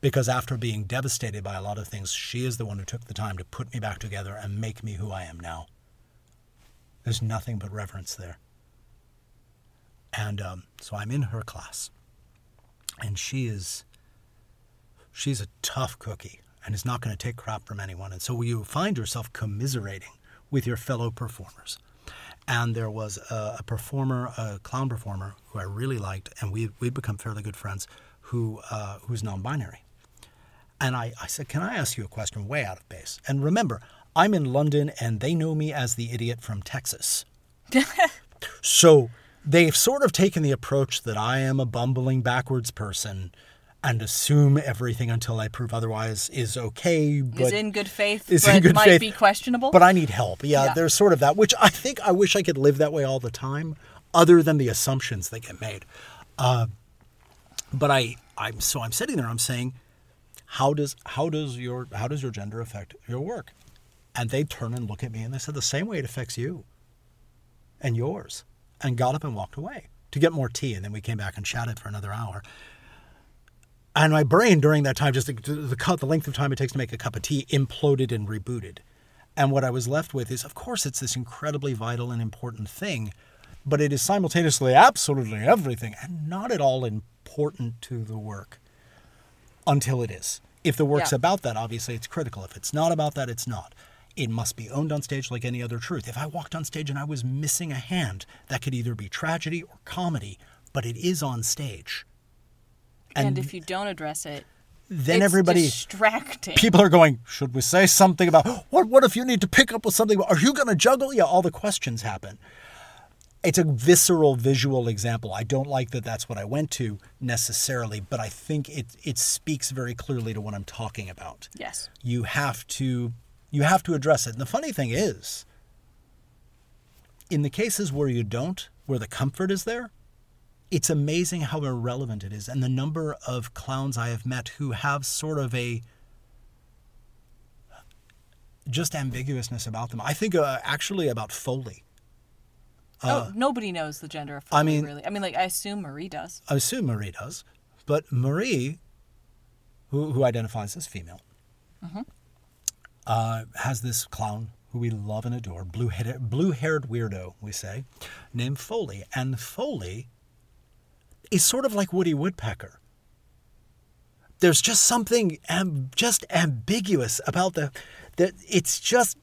Because after being devastated by a lot of things, she is the one who took the time to put me back together and make me who I am now. There's nothing but reverence there. And um, so I'm in her class. And she is, she's a tough cookie and is not going to take crap from anyone. And so you find yourself commiserating with your fellow performers. And there was a, a performer, a clown performer, who I really liked, and we we'd become fairly good friends, who uh, who's non-binary. And I, I said, Can I ask you a question way out of base? And remember, I'm in London and they know me as the idiot from Texas. so they've sort of taken the approach that I am a bumbling backwards person and assume everything until I prove otherwise is okay. But is in good faith, is but in good might faith, be questionable. But I need help. Yeah, Yeah. there's sort of that, which I think I wish I could live that way all the time, other than the assumptions that get made. Uh, but I, I'm so I'm sitting there. I'm saying, how does how does your how does your gender affect your work? And they turn and look at me and they said the same way it affects you and yours, and got up and walked away to get more tea. And then we came back and chatted for another hour. And my brain during that time, just the, the, the length of time it takes to make a cup of tea, imploded and rebooted. And what I was left with is, of course, it's this incredibly vital and important thing, but it is simultaneously absolutely everything and not at all important to the work until it is. If the work's Yeah. about that, obviously it's critical. If it's not about that, it's not. It must be owned on stage like any other truth. If I walked on stage and I was missing a hand, that could either be tragedy or comedy, but it is on stage. and, if you don't address it, then it's everybody distracting. people are going should we say something about what what if you need to pick up with something are you going to juggle yeah all the questions happen it's a visceral visual example i don't like that that's what i went to necessarily but i think it it speaks very clearly to what i'm talking about yes. you have to you have to address it. And the funny thing is in the cases where you don't where the comfort is there it's amazing how irrelevant it is. And the number of clowns i have met who have sort of a just ambiguousness about them. I think uh, actually about foley. Oh, nobody knows the gender of Uh, I mean- really. I mean, like I assume Marie does. I assume Marie does, but Marie, who, who identifies as female, uh, has this clown who we love and adore, blue haired, weirdo, we say, named Foley. And Foley is sort of like Woody Woodpecker. There's just something am, just ambiguous about the that it's just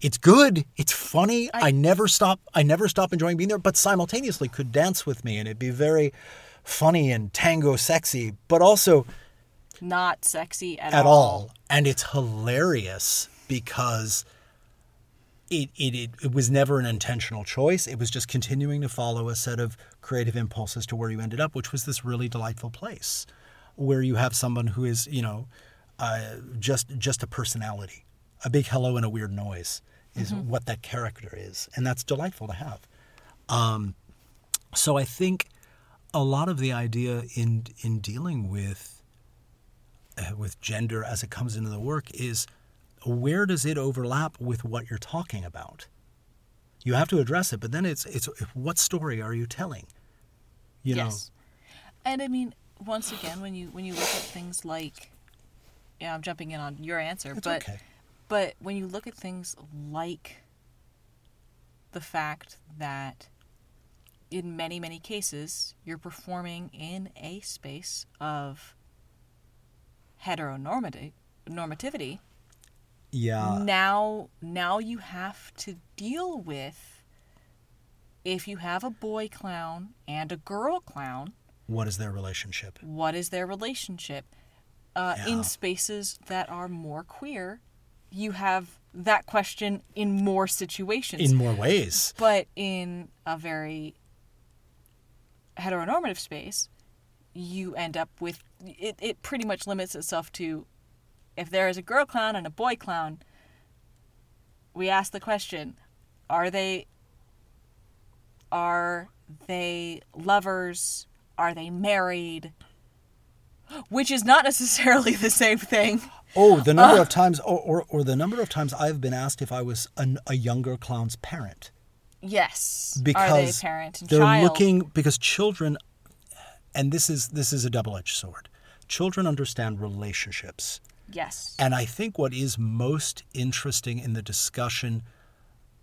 it's good it's funny I, I- never stop i never stop enjoying being there but simultaneously could dance with me and it'd be very funny and tango sexy but also Not sexy at, at all. and it's hilarious because it, it, it, it was never an intentional choice. It was just continuing to follow a set of creative impulses to where you ended up which was this really delightful place where you have someone who is you know uh, just just a personality. A big hello and a weird noise is what that character is. And that's delightful to have. Um, so i think a lot of the idea in in dealing with Uh, with gender as it comes into the work is where does it overlap with what you're talking about? You have to address it, but then it's it's what story are you telling? You know, yes. And I mean, once again, when you when you look at things like, yeah, I'm jumping in on your answer, it's but okay. but when you look at things like the fact that in many many cases you're performing in a space of heteronormativity normativity Yeah, now now you have to deal with if you have a boy clown and a girl clown. What is their relationship? what is their relationship? Uh, Yeah. in spaces that are more queer you have that question in more situations. In more ways, but in a very heteronormative space you end up with it, it pretty much limits itself to if there is a girl clown and a boy clown we ask the question are they are they lovers? Are they married? Which is not necessarily the same thing. Oh, the number of uh. times, or, or, or the number of times I've been asked if I was an, a younger clown's parent. Yes. Because Are they parent and they're child? looking because children, and this is this is a double-edged sword. Children understand relationships, Yes. and I think what is most interesting in the discussion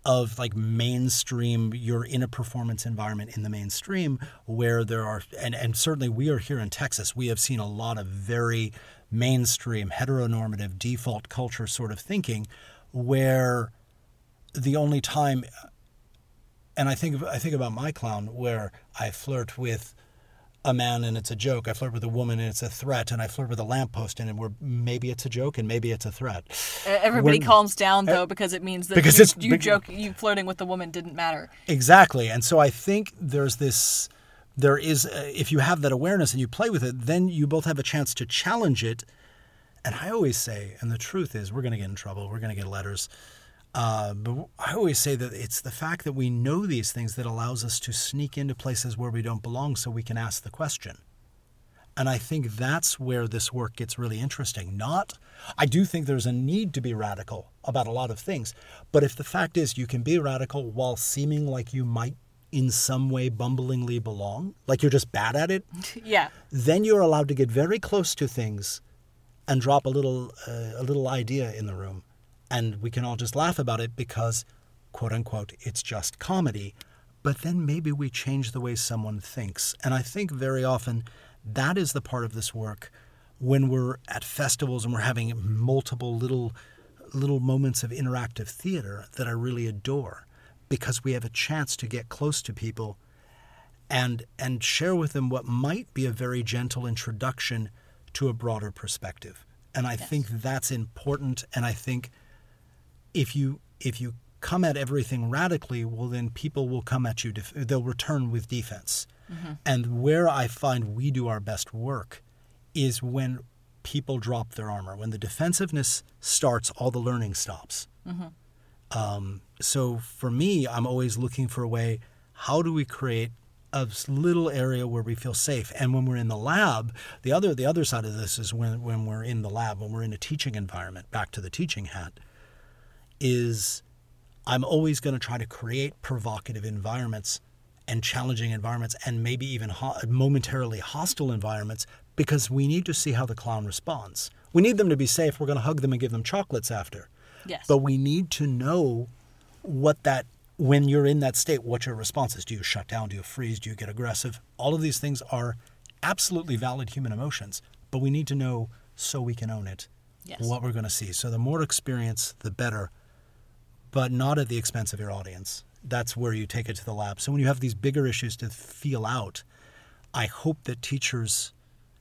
of like mainstream you're in a performance environment in the mainstream where there are and, and certainly we are here in texas we have seen a lot of very mainstream heteronormative default culture sort of thinking where the only time and i think i think about my clown where i flirt with a man and it's a joke. I flirt with a woman and it's a threat, and I flirt with a lamppost and it. where maybe it's a joke and maybe it's a threat. Everybody when- calms down though because it means that Because you, it's- you bec- joke you flirting with the woman didn't matter. Exactly. And so I think there's this there is uh, if you have that awareness and you play with it, then you both have a chance to challenge it. And I always say, and the truth is, we're going to get in trouble. We're going to get letters. Uh, but I always say that it's the fact that we know these things that allows us to sneak into places where we don't belong so we can ask the question. And I think that's where this work gets really interesting. Not, I do think there's a need to be radical about a lot of things. But if the fact is you can be radical while seeming like you might in some way bumblingly belong, like you're just bad at it, yeah. then you're allowed to get very close to things and drop a little uh, a little idea in the room and we can all just laugh about it because quote unquote it's just comedy. But then maybe we change the way someone thinks. And i think very often that is the part of this work when we're at festivals and we're having multiple little little moments of interactive theater that i really adore because we have a chance to get close to people and and share with them what might be a very gentle introduction to a broader perspective. And I think that's important and I think if you if you come at everything radically, well then people will come at you def- they'll return with defense. And where I find we do our best work is when people drop their armor. When the defensiveness starts, all the learning stops. Um, so for me, I'm always looking for a way. How do we create a little area where we feel safe? And when we're in the lab, the other the other side of this is when when we're in the lab, when we're in a teaching environment. Back to the teaching hat, is I'm always going to try to create provocative environments and challenging environments, and maybe even ho- momentarily hostile environments, because we need to see how the clown responds. We need them to be safe. We're going to hug them and give them chocolates after. Yes. But we need to know what that, when you're in that state, what your response is. Do you shut down? Do you freeze? Do you get aggressive? All of these things are absolutely valid human emotions, but we need to know so we can own it, Yes. what we're going to see. So the more experience, the better, but not at the expense of your audience. That's where you take it to the lab. So when you have these bigger issues to feel out, I hope that teachers,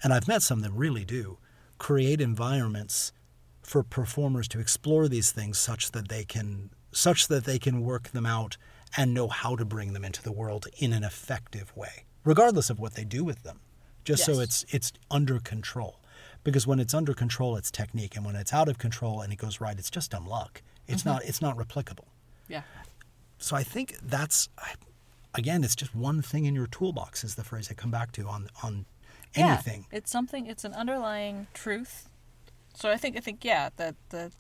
and I've met some that really do, create environments for performers to explore these things such that they can such that they can work them out and know how to bring them into the world in an effective way, regardless of what they do with them. Just so it's it's under control. Because when it's under control, it's technique, and when it's out of control and it goes right, it's just dumb luck. It's mm-hmm. not it's not replicable. yeah. So I think that's again, it's just one thing in your toolbox is the phrase I come back to on on anything. Yeah, it's something. It's an underlying truth. So I think I think yeah that the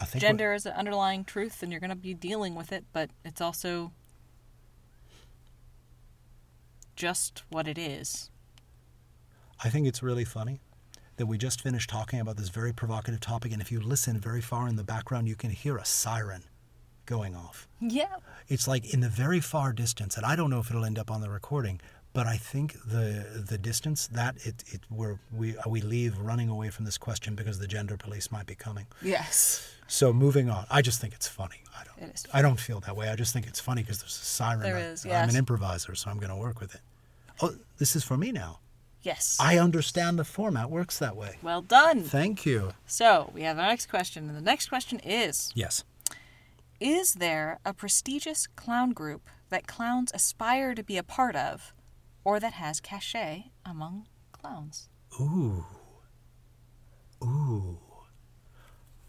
I think gender is an underlying truth, and you're going to be dealing with it, but it's also just what it is. I think it's really funny that we just finished talking about this very provocative topic, and if you listen very far in the background, you can hear a siren going off. Yeah. It's like in the very far distance, and I don't know if it'll end up on the recording, but I think the the distance that it, it where we uh, we leave running away from this question because the gender police might be coming. Yes. So moving on, I just think it's funny. I don't. It is I don't feel that way. I just think it's funny because there's a siren. There I- is, I'm an improviser, so I'm going to work with it. Oh, this is for me now. Yes. I understand the format works that way. well done. Thank you. So we have our next question, and the next question is: Yes. Is there a prestigious clown group that clowns aspire to be a part of, or that has cachet among clowns? Ooh. Ooh.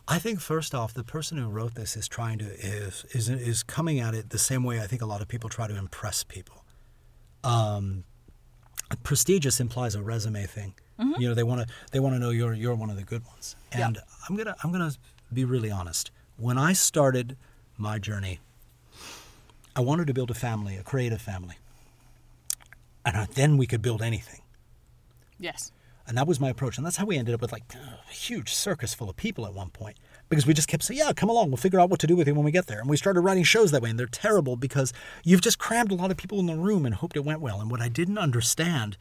I think first off, the person who wrote this is trying to is is is coming at it the same way I think a lot of people try to impress people. Um, prestigious implies a resume thing. Mm-hmm. You know, they want to they want to know you're you're one of the good ones. Yeah. And I'm gonna I'm gonna be really honest. When I started my journey, I wanted to build a family, a creative family, and then we could build anything. Yes. And that was my approach. And that's how we ended up with like a huge circus full of people at one point. Because we just kept saying, yeah, come along. We'll figure out what to do with you when we get there. And we started writing shows that way. And they're terrible because you've just crammed a lot of people in the room and hoped it went well. And what I didn't understand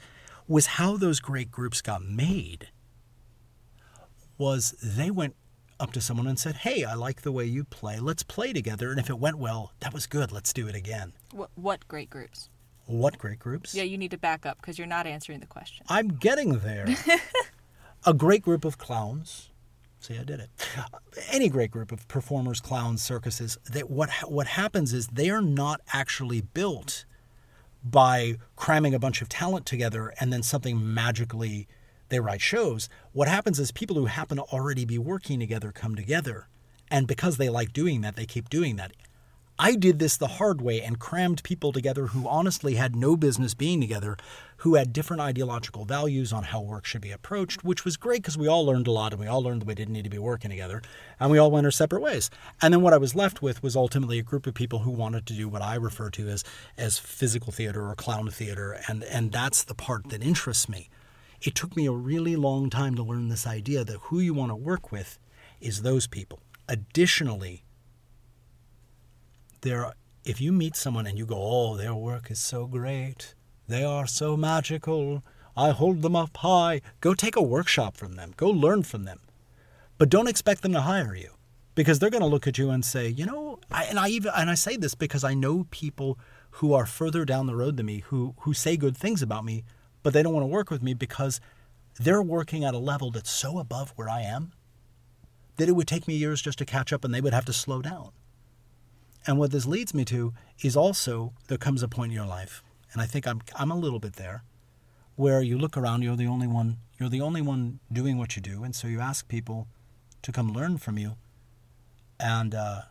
was how those great groups got made was they went up to someone and said, hey, I like the way you play. Let's play together. And if it went well, that was good. Let's do it again. What, what great groups? What great groups? Yeah, you need to back up because you're not answering the question. I'm getting there. a great group of clowns. See, I did it. Any great group of performers, clowns, circuses. That what what happens is they are not actually built by cramming a bunch of talent together and then something magically they write shows. What happens is people who happen to already be working together come together, and because they like doing that, they keep doing that. I did this the hard way and crammed people together who honestly had no business being together, who had different ideological values on how work should be approached, which was great because we all learned a lot and we all learned that we didn't need to be working together and we all went our separate ways. And then what I was left with was ultimately a group of people who wanted to do what I refer to as as physical theater or clown theater and and that's the part that interests me. It took me a really long time to learn this idea that who you want to work with is those people. Additionally, there if you meet someone and you go oh their work is so great. They are so magical. I hold them up high. Go take a workshop from them. Go learn from them. But don't expect them to hire you because they're going to look at you and say you know I, and i even and i say this because i know people who are further down the road than me who who say good things about me but they don't want to work with me because they're working at a level that's so above where i am that it would take me years just to catch up and they would have to slow down and what this leads me to is also there comes a point in your life, and I think I'm I'm a little bit there, where you look around, you're the only one you're the only one doing what you do, and so you ask people to come learn from you, and uh,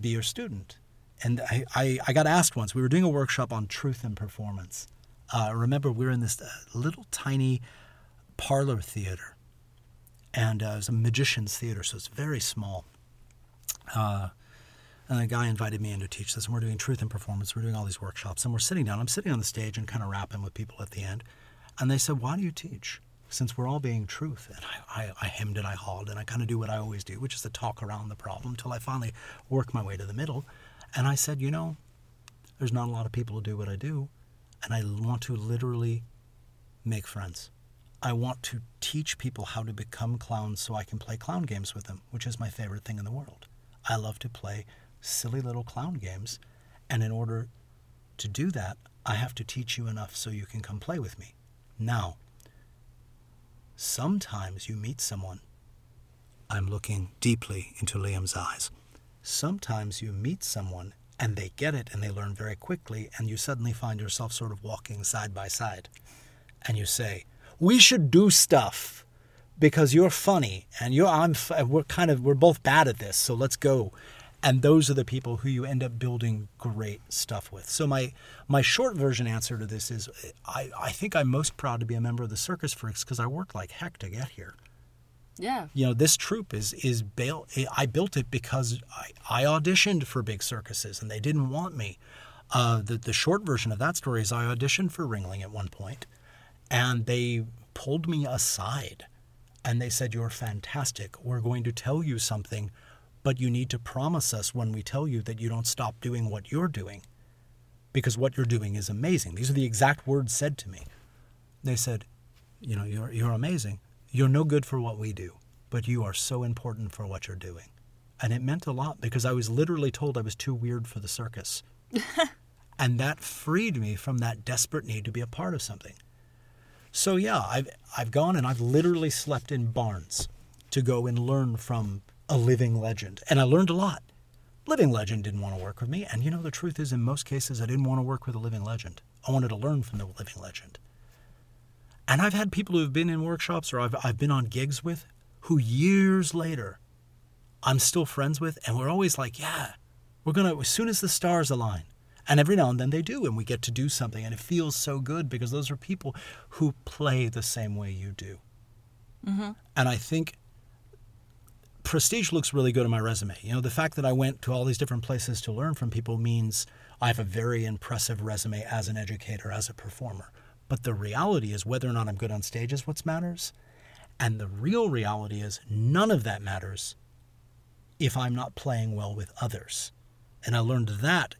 be your student. And I, I, I got asked once. We were doing a workshop on truth and performance. Uh, remember, we were in this uh, little tiny parlor theater, and uh, it was a magician's theater, so it's very small. Uh, and a guy invited me in to teach this, and we're doing truth and performance. We're doing all these workshops, and we're sitting down. I'm sitting on the stage and kind of rapping with people at the end. And they said, Why do you teach? Since we're all being truth. And I, I, I hemmed and I hawed, and I kind of do what I always do, which is to talk around the problem till I finally work my way to the middle. And I said, You know, there's not a lot of people who do what I do, and I want to literally make friends. I want to teach people how to become clowns so I can play clown games with them, which is my favorite thing in the world. I love to play silly little clown games. And in order to do that, I have to teach you enough so you can come play with me. Now, sometimes you meet someone. I'm looking deeply into Liam's eyes. Sometimes you meet someone and they get it and they learn very quickly, and you suddenly find yourself sort of walking side by side. And you say, We should do stuff because you're funny and you're I'm we're kind of we're both bad at this so let's go and those are the people who you end up building great stuff with. So my my short version answer to this is i, I think i'm most proud to be a member of the circus freaks because i worked like heck to get here. Yeah. you know this troupe is is built i built it because i, I auditioned for big circuses and they didn't want me. Uh, the, the short version of that story is i auditioned for ringling at one point and they pulled me aside and they said you're fantastic. We're going to tell you something but you need to promise us when we tell you that you don't stop doing what you're doing because what you're doing is amazing. These are the exact words said to me. They said, You know, you're, you're amazing. You're no good for what we do, but you are so important for what you're doing. And it meant a lot because I was literally told I was too weird for the circus. and that freed me from that desperate need to be a part of something. So yeah, I've I've gone and I've literally slept in barns to go and learn from a living legend. And I learned a lot. Living legend didn't want to work with me, and you know the truth is in most cases I didn't want to work with a living legend. I wanted to learn from the living legend. And I've had people who have been in workshops or I've I've been on gigs with who years later I'm still friends with, and we're always like, yeah, we're gonna as soon as the stars align. And every now and then they do, and we get to do something, and it feels so good because those are people who play the same way you do. Mm-hmm. And I think prestige looks really good on my resume. You know, the fact that I went to all these different places to learn from people means I have a very impressive resume as an educator, as a performer. But the reality is, whether or not I'm good on stage is what matters. And the real reality is, none of that matters if I'm not playing well with others. And I learned that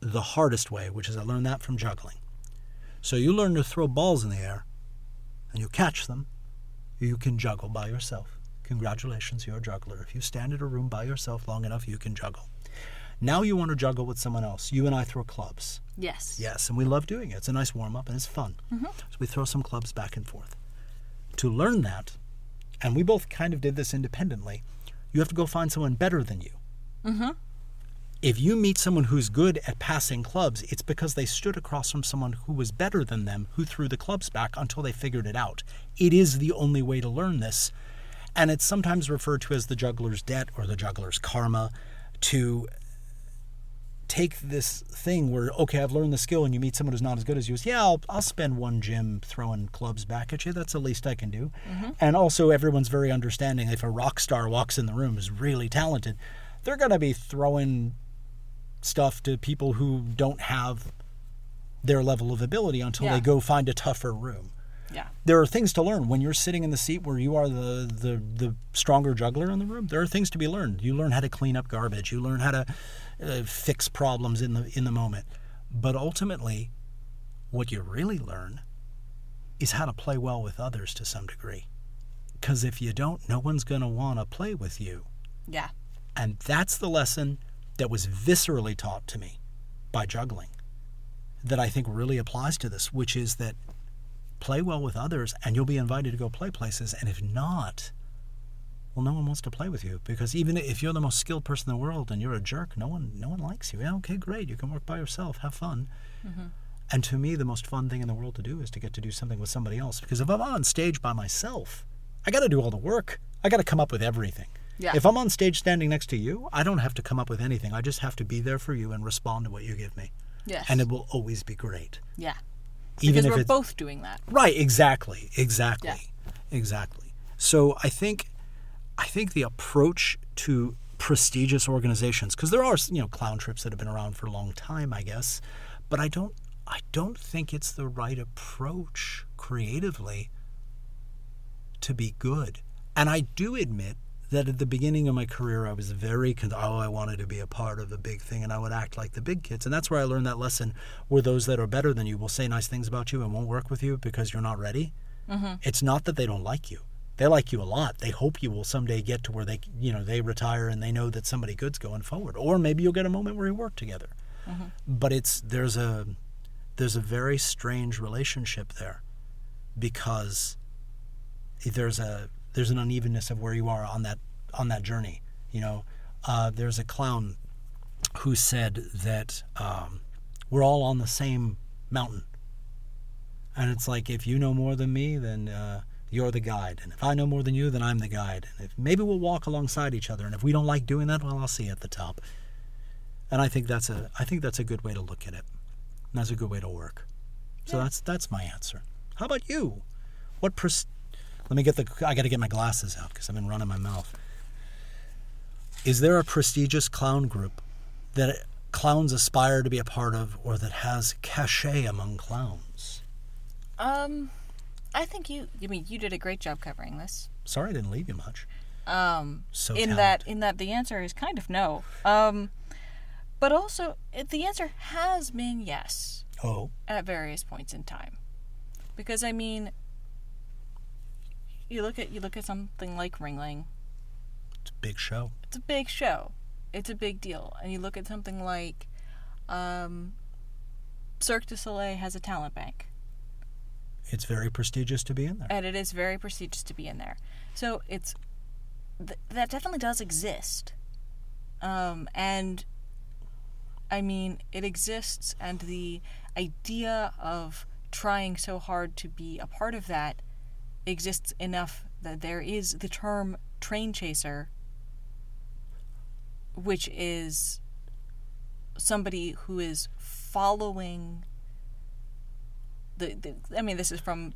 the hardest way, which is I learned that from juggling. So you learn to throw balls in the air and you catch them, you can juggle by yourself. Congratulations, you're a juggler. If you stand in a room by yourself long enough, you can juggle. Now you want to juggle with someone else. You and I throw clubs. Yes. Yes, and we love doing it. It's a nice warm up and it's fun. Mm-hmm. So we throw some clubs back and forth. To learn that, and we both kind of did this independently, you have to go find someone better than you. Mm-hmm. If you meet someone who's good at passing clubs, it's because they stood across from someone who was better than them who threw the clubs back until they figured it out. It is the only way to learn this. And it's sometimes referred to as the juggler's debt or the juggler's karma to take this thing where okay i've learned the skill and you meet someone who's not as good as you. Yeah i'll, I'll spend one gym throwing clubs back at you. That's the least i can do. Mm-hmm. And also everyone's very understanding. If a rock star walks in the room is really talented they're going to be throwing stuff to people who don't have their level of ability until Yeah. they go find a tougher room Yeah. there are things to learn when you're sitting in the seat where you are the, the, the stronger juggler in the room. There are things to be learned. You learn how to clean up garbage. You learn how to uh, fix problems in the in the moment. But ultimately, what you really learn is how to play well with others to some degree. Because if you don't, no one's going to want to play with you. Yeah. And that's the lesson that was viscerally taught to me by juggling that I think really applies to this, which is that play well with others and you'll be invited to go play places. And if not, well, no one wants to play with you because even if you're the most skilled person in the world and you're a jerk, no one, no one likes you. Yeah, okay, great. You can work by yourself. Have fun. Mm-hmm. And to me, the most fun thing in the world to do is to get to do something with somebody else. Because if I'm on stage by myself, I got to do all the work. I got to come up with everything. Yeah. If I'm on stage standing next to you, I don't have to come up with anything. I just have to be there for you and respond to what you give me. Yes. And it will always be great. yeah. Even because if we're both doing that. Right, exactly. Exactly. Yeah. Exactly. So I think I think the approach to prestigious organizations because there are, you know, clown trips that have been around for a long time, I guess, but I don't I don't think it's the right approach creatively to be good. And I do admit that at the beginning of my career, I was very, con- oh, I wanted to be a part of a big thing and I would act like the big kids. And that's where I learned that lesson where those that are better than you will say nice things about you and won't work with you because you're not ready. Mm-hmm. It's not that they don't like you. They like you a lot. They hope you will someday get to where they, you know, they retire and they know that somebody good's going forward. Or maybe you'll get a moment where you work together. But it's there's a there's a very strange relationship there because there's a there's an unevenness of where you are on that on that journey. You know, uh, there's a clown who said that um, we're all on the same mountain, and it's like if you know more than me, then uh, you're the guide, and if I know more than you, then I'm the guide. And if maybe we'll walk alongside each other, and if we don't like doing that, well, I'll see you at the top. And I think that's a I think that's a good way to look at it. And that's a good way to work. So Yeah. that's that's my answer. How about you? What pres- Let me get the I got to get my glasses out because I've been running my mouth. Is there a prestigious clown group that clowns aspire to be a part of or that has cachet among clowns? Um, I think you. I mean, you did a great job covering this. Sorry I didn't leave you much. Um, So in that, in that, the answer is kind of no. Um, but also, it, the answer has been yes Oh, at various points in time, because I mean, you look at you look at something like Ringling. it's a big show. It's a big show. It's a big deal. And you look at something like, um, Cirque du Soleil has a talent bank. It's very prestigious to be in there. and it is very prestigious to be in there. So it's th- that definitely does exist, um, and I mean it exists, and the idea of trying so hard to be a part of that exists enough that there is the term train chaser which is somebody who is following the, the I mean this is from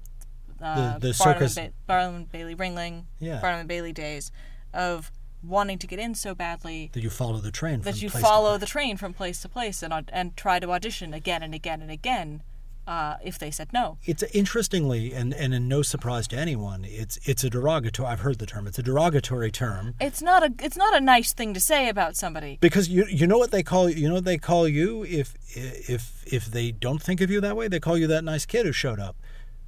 uh, The- the Barnum, circus- and ba- Barnum and Bailey Ringling Yeah. Barnum and Bailey days of wanting to get in so badly That you follow the train. that from you place to follow place. the train from place to place and and try to audition again and again and again uh, if they said no. It's interestingly, and, and in no surprise to anyone, it's it's a derogatory. I've heard the term. It's a derogatory term It's not a it's not a nice thing to say about somebody. because you you know what they call you know what they call you if if if they don't think of you that way they call you that nice kid who showed up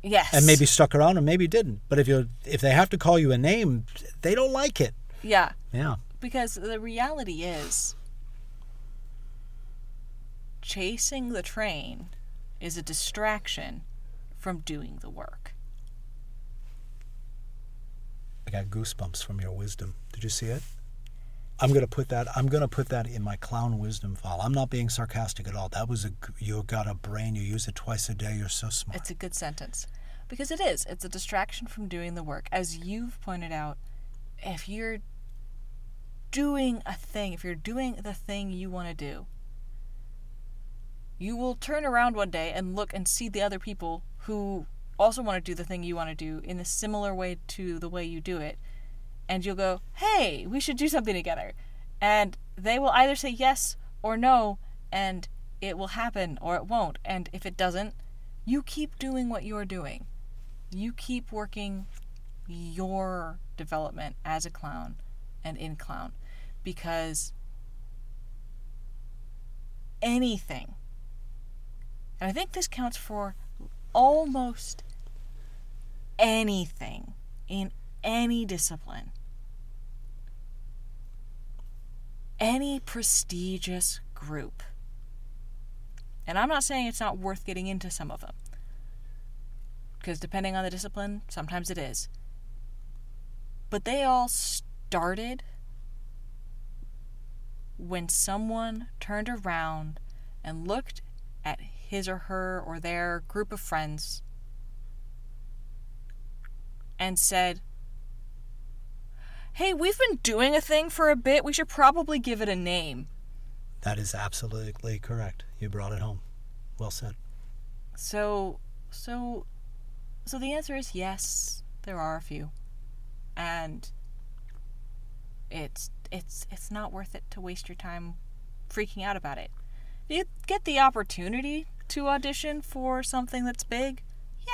Yes. and maybe stuck around and maybe didn't. But if you if they have to call you a name, they don't like it. Yeah. Yeah. Because the reality is, chasing the train is a distraction from doing the work. I got goosebumps from your wisdom. Did you see it? I'm gonna put that. I'm gonna put that in my clown wisdom file. I'm not being sarcastic at all. That was a. You got a brain. You use it twice a day. You're so smart. It's a good sentence. Because it is. It's a distraction from doing the work. As you've pointed out, if you're doing a thing, if you're doing the thing you want to do, you will turn around one day and look and see the other people who also want to do the thing you want to do in a similar way to the way you do it. And you'll go, hey, we should do something together. And they will either say yes or no, and it will happen or it won't. And if it doesn't, you keep doing what you're doing. You keep working your development as a clown and in clown because anything, and I think this counts for almost anything in any discipline, any prestigious group. And I'm not saying it's not worth getting into some of them. Because depending on the discipline, sometimes it is. But they all started when someone turned around and looked at his or her or their group of friends and said, Hey, we've been doing a thing for a bit. We should probably give it a name. that is absolutely correct. You brought it home. Well said. So, so, so the answer is yes. There are a few, and it's it's it's not worth it to waste your time freaking out about it. You get the opportunity to audition for something that's big.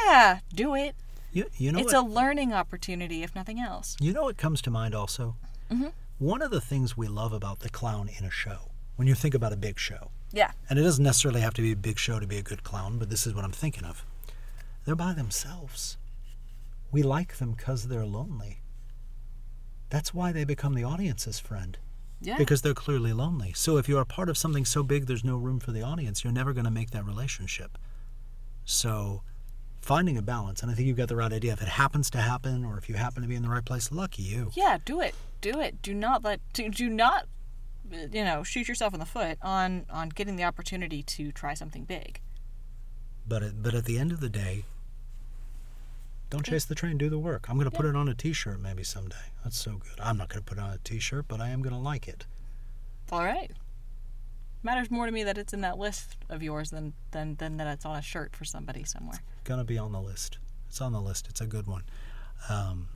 Yeah, do it. You you know it's what? a learning opportunity, if nothing else. You know what comes to mind also? Mhm. One of the things we love about the clown in a show, when you think about a big show, Yeah, and it doesn't necessarily have to be a big show to be a good clown, but this is what I'm thinking of. They're by themselves. We like them because they're lonely. That's why they become the audience's friend, yeah. because they're clearly lonely. So if you're part of something so big there's no room for the audience, you're never going to make that relationship. So finding a balance, and I think you've got the right idea. If it happens to happen, or if you happen to be in the right place, lucky you. Yeah, do it. Do it. Do not let do, do not you know, shoot yourself in the foot on on getting the opportunity to try something big. But at, but at the end of the day, don't chase the train. Do the work. I'm going to put it on a T-shirt maybe someday. That's so good. I'm not going to put it on a T-shirt, but I am going to like it. All right. Matters more to me that it's in that list of yours than than than that it's on a shirt for somebody somewhere. Going to be on the list. It's on the list. It's a good one. Um,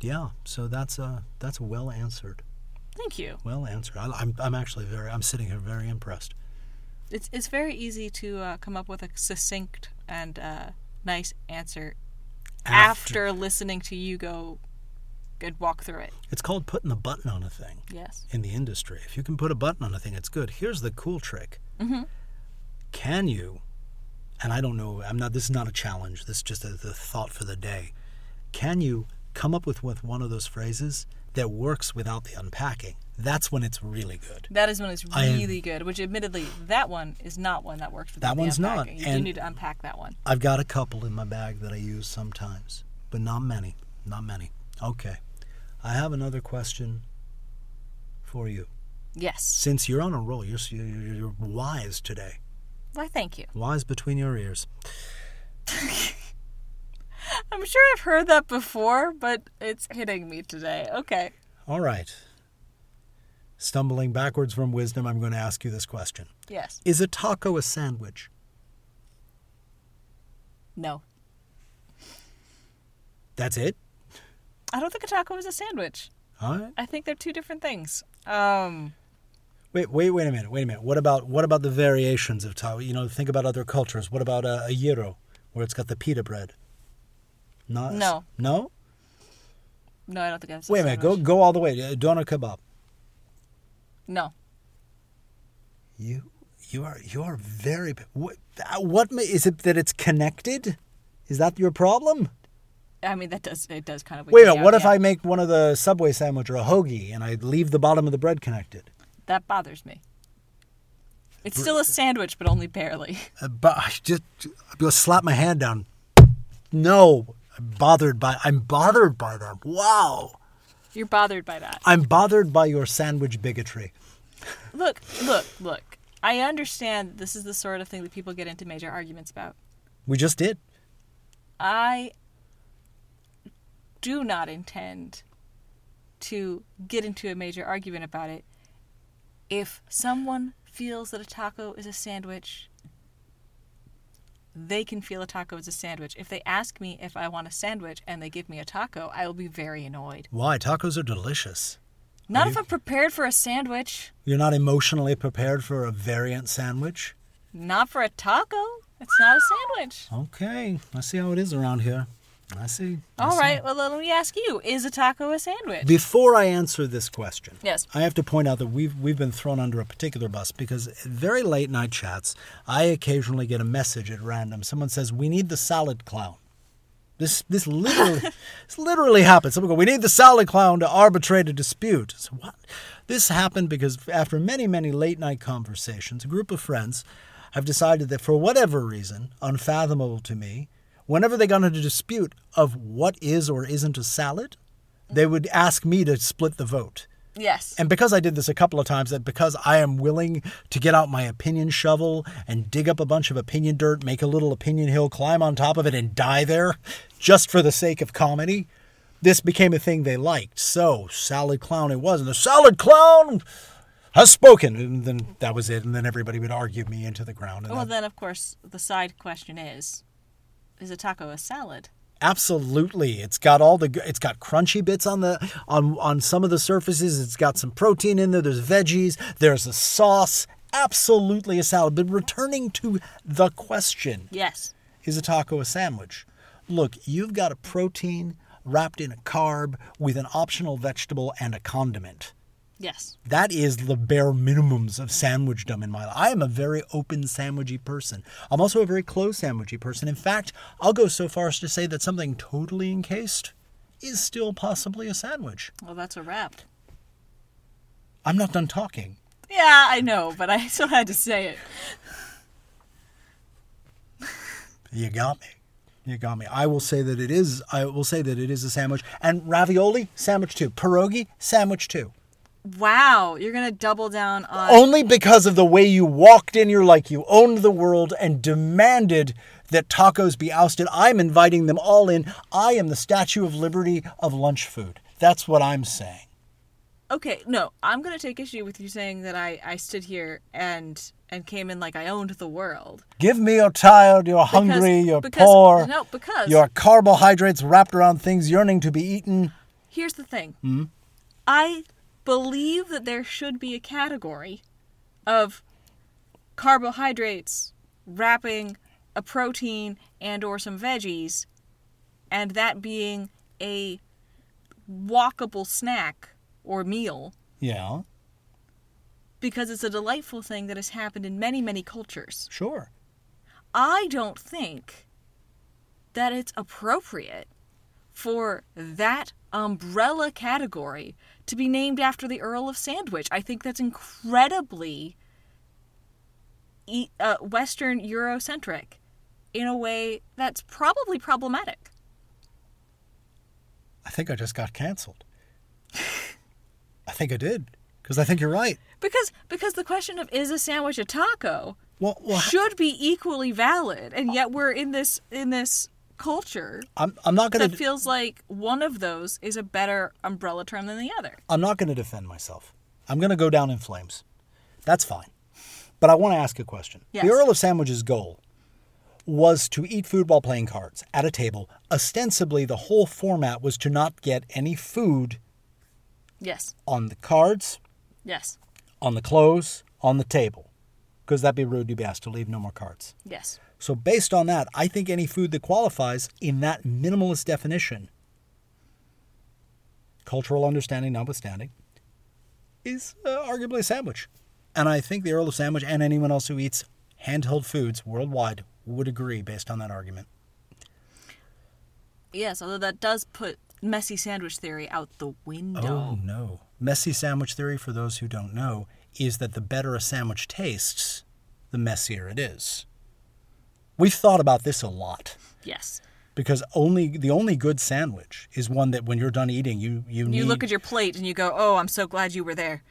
yeah. So that's a that's well answered. Thank you. Well answered. I, I'm I'm actually very. I'm sitting here very impressed. It's it's very easy to uh, come up with a succinct and uh, nice answer after. listening to you go and walk through it. It's called putting the button on a thing. Yes. in the industry. If you can put a button on a thing, it's good. Here's the cool trick. Mhm. Can you, and I don't know, I'm not, this is not a challenge, this is just a, the thought for the day. Can you come up with, with one of those phrases that works without the unpacking? That's when it's really good. That is when it's I am- really good. Which, admittedly, that one is not one that works without That the one's not. You do and- need to unpack that one. I've got a couple in my bag that I use sometimes, but not many. Not many. Okay. I have another question for you. Yes. Since you're on a roll, you're, you're, you're wise today. Why, thank you. Wise between your ears. I'm sure I've heard that before, but it's hitting me today. Okay. All right. stumbling backwards from wisdom, I'm going to ask you this question Yes. Is a taco a sandwich? No. That's it? I don't think a taco is a sandwich. Right. I think they're two different things. Um, Wait, wait, wait a minute. Wait a minute. What about what about the variations of taco? You know, think about other cultures. What about a, a gyro, where it's got the pita bread? Not No. No. no, I don't think a Wait a minute. Go go all the way. Uh, Doner kebab. No. You you are you are very. What, what ma- is it that it's connected? Is that your problem? I mean that does it does kind of. Wait a minute. What if yeah. I make one of the Subway sandwich or a hoagie and I leave the bottom of the bread connected? That bothers me. It's still a sandwich, but only barely. Uh, but I just I'm gonna slap my hand down. No, I'm bothered by. I'm bothered by them. Wow. You're bothered by that. I'm bothered by your sandwich bigotry. Look, look, look. I understand this is the sort of thing that people get into major arguments about. We just did. I do not intend to get into a major argument about it. If someone feels that a taco is a sandwich, they can feel a taco is a sandwich. If they ask me if I want a sandwich and they give me a taco, I will be very annoyed. Why? Tacos are delicious. Not Are if you- I'm prepared for a sandwich. You're not emotionally prepared for a variant sandwich? Not for a taco. It's not a sandwich. Okay. I see how it is around here. I see. I All see. right, well, let me ask you is a taco a sandwich? Before I answer this question, Yes. I have to point out that we've we've been thrown under a particular bus because very late night chats, I occasionally get a message at random. Someone says, "We need the salad clown." This this literally this literally happened. Someone go, "We need the salad clown to arbitrate a dispute." So what? This happened because after many many late night conversations, a group of friends have decided that for whatever reason, unfathomable to me, whenever they got into a dispute of what is or isn't a salad, they would ask me to split the vote. Yes. And because I did this a couple of times, that because I am willing to get out my opinion shovel and dig up a bunch of opinion dirt, make a little opinion hill, climb on top of it, and die there, just for the sake of comedy, this became a thing they liked. So, Salad Clown it was. And the Salad Clown has spoken. And then that was it. And then everybody would argue me into the ground. And Well, that- then, of course, the side question is is a taco a salad? Absolutely, it's got all the it's got crunchy bits on the on on some of the surfaces. It's got some protein in there. There's veggies. There's a sauce. Absolutely a salad. But returning to the question, Yes. is a taco a sandwich? Look, you've got a protein wrapped in a carb with an optional vegetable and a condiment. Yes. That is the bare minimums of sandwichdom in my life. I am a very open sandwichy person. I'm also a very closed sandwichy person. In fact, I'll go so far as to say that something totally encased is still possibly a sandwich. Well, that's a wrap. I'm not done talking. Yeah, I know, but I still had to say it. You got me. You got me. I will say that it is. I will say that it is a sandwich. And ravioli, sandwich too. Pierogi, sandwich too. Wow, you're gonna double down on. Only because of the way you walked in you're like you owned the world and demanded that tacos be ousted. I'm inviting them all in. I am the Statue of Liberty of lunch food. That's what I'm saying. Okay, no, I'm gonna take issue with you saying that I I stood here and and came in like I owned the world. Give me you're tired, you're Because- hungry, you're because- poor. No, because Your carbohydrates wrapped around things yearning to be eaten. here's the thing. Hmm? I believe that there should be a category of carbohydrates wrapping a protein and or some veggies and that being a walkable snack or meal Yeah, because it's a delightful thing that has happened in many many cultures. sure. I don't think that it's appropriate for that umbrella category to be named after the Earl of Sandwich. I think that's incredibly e- uh, Western Eurocentric in a way that's probably problematic. I think I just got canceled. I think I did. Because I think you're right. Because because the question of is a sandwich a taco Well, well should be equally valid, and yet we're in this in this culture I'm, I'm not going that feels like one of those is a better umbrella term than the other. I'm not going to defend myself. I'm going to go down in flames. That's fine. But I want to ask a question. Yes. The Earl of Sandwich's goal was to eat food while playing cards at a table. Ostensibly, the whole format was to not get any food Yes. on the cards, Yes. on the clothes, on the table. Because that'd be rude to be asked to leave no more cards. Yes. So, based on that, I think any food that qualifies in that minimalist definition, cultural understanding notwithstanding, is uh, arguably a sandwich. And I think the Earl of Sandwich and anyone else who eats handheld foods worldwide would agree based on that argument. Yes, although that does put messy sandwich theory out the window. Oh, no. Messy sandwich theory, for those who don't know, is that the better a sandwich tastes, the messier it is. We've thought about this a lot. Yes. because only the only good sandwich is one that when you're done eating you you need You look at your plate and you go, "Oh, I'm so glad you were there."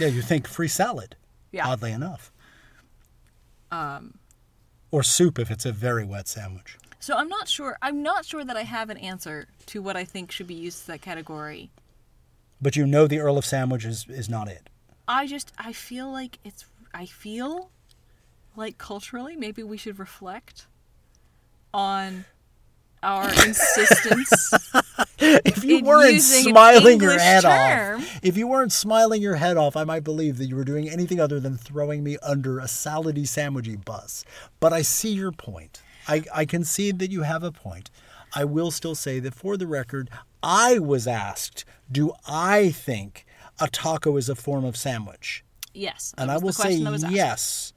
yeah you think free salad Yeah. oddly enough um or soup if it's a very wet sandwich So I'm not sure. I'm not sure that I have an answer to what I think should be used to that category. but you know the Earl of Sandwich is, is not it I just I feel like it's I feel like culturally maybe we should reflect on our insistence. if you weren't smiling your head term. off if you weren't smiling your head off I might believe that you were doing anything other than throwing me under a salady sandwichy bus but I see your point I, I concede that you have a point I will still say that for the record I was asked do I think a taco is a form of sandwich yes, and I will say yes.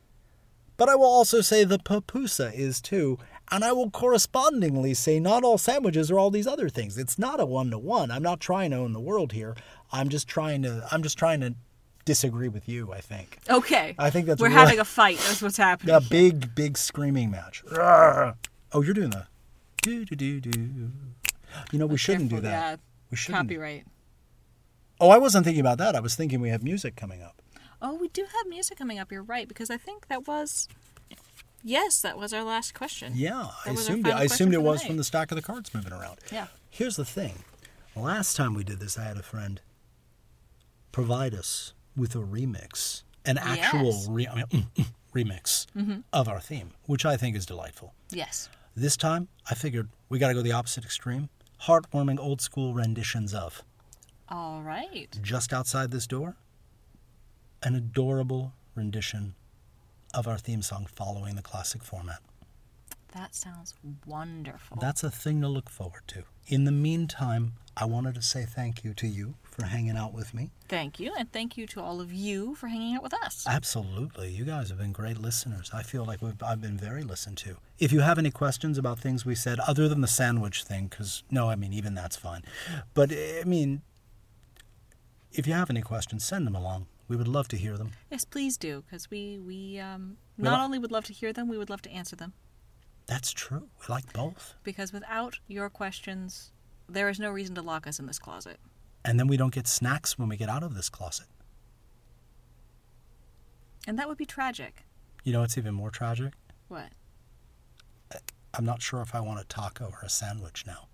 But I will also say the pupusa is too. And I will correspondingly say not all sandwiches are all these other things. It's not a one to one. I'm not trying to own the world here. I'm just trying to I'm just trying to disagree with you, I think. Okay, I think that's we're having a fight. That's what's happening. A big, big screaming match. Oh, you're doing the do do do do. You know, we shouldn't do that. Yeah, We shouldn't. copyright. Oh, I wasn't thinking about that. I was thinking we have music coming up. Oh, we do have music coming up. You're right because I think that was. Yes, that was our last question. Yeah, I assumed it, I assumed it the was from the stack of the cards moving around. Yeah. Here's the thing. Last time we did this, I had a friend provide us with a remix, an actual Yes. re- I mean, mm, mm, remix mm-hmm. of our theme, which I think is delightful. Yes. This time, I figured we got to go the opposite extreme. Heartwarming old school renditions of All right. just outside this door, an adorable rendition of our theme song following the classic format. That sounds wonderful. That's a thing to look forward to. In the meantime, I wanted to say thank you to you for hanging out with me. Thank you, and thank you to all of you for hanging out with us. Absolutely. You guys have been great listeners. I feel like we've, I've been very listened to. If you have any questions about things we said, other than the sandwich thing, because no, I mean, even that's fine. But, eh, I mean, if you have any questions, send them along. We would love to hear them. Yes, please do, because we we um, We not only would love to hear them, we would love to answer them. That's true. We like both. Because without your questions, there is no reason to lock us in this closet. And then we don't get snacks when we get out of this closet. And that would be tragic. You know what's even more tragic? What? I'm not sure if I want a taco or a sandwich now.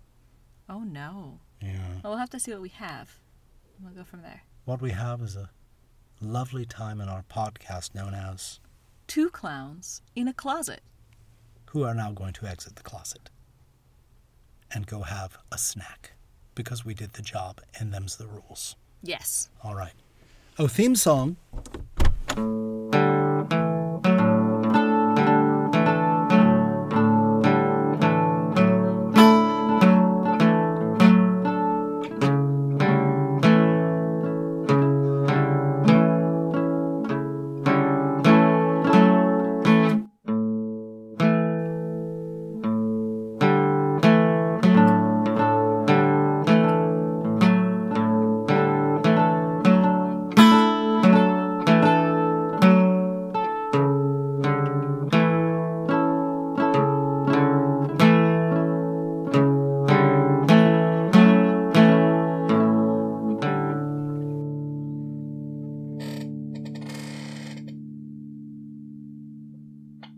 Oh no. Yeah. Well, we'll have to see what we have. We'll go from there. What we have is a lovely time in our podcast known as Two clowns in a closet. Who Are Now Going to Exit the Closet and go have a snack because we did the job and them's the rules. Yes. All right. Oh, theme song.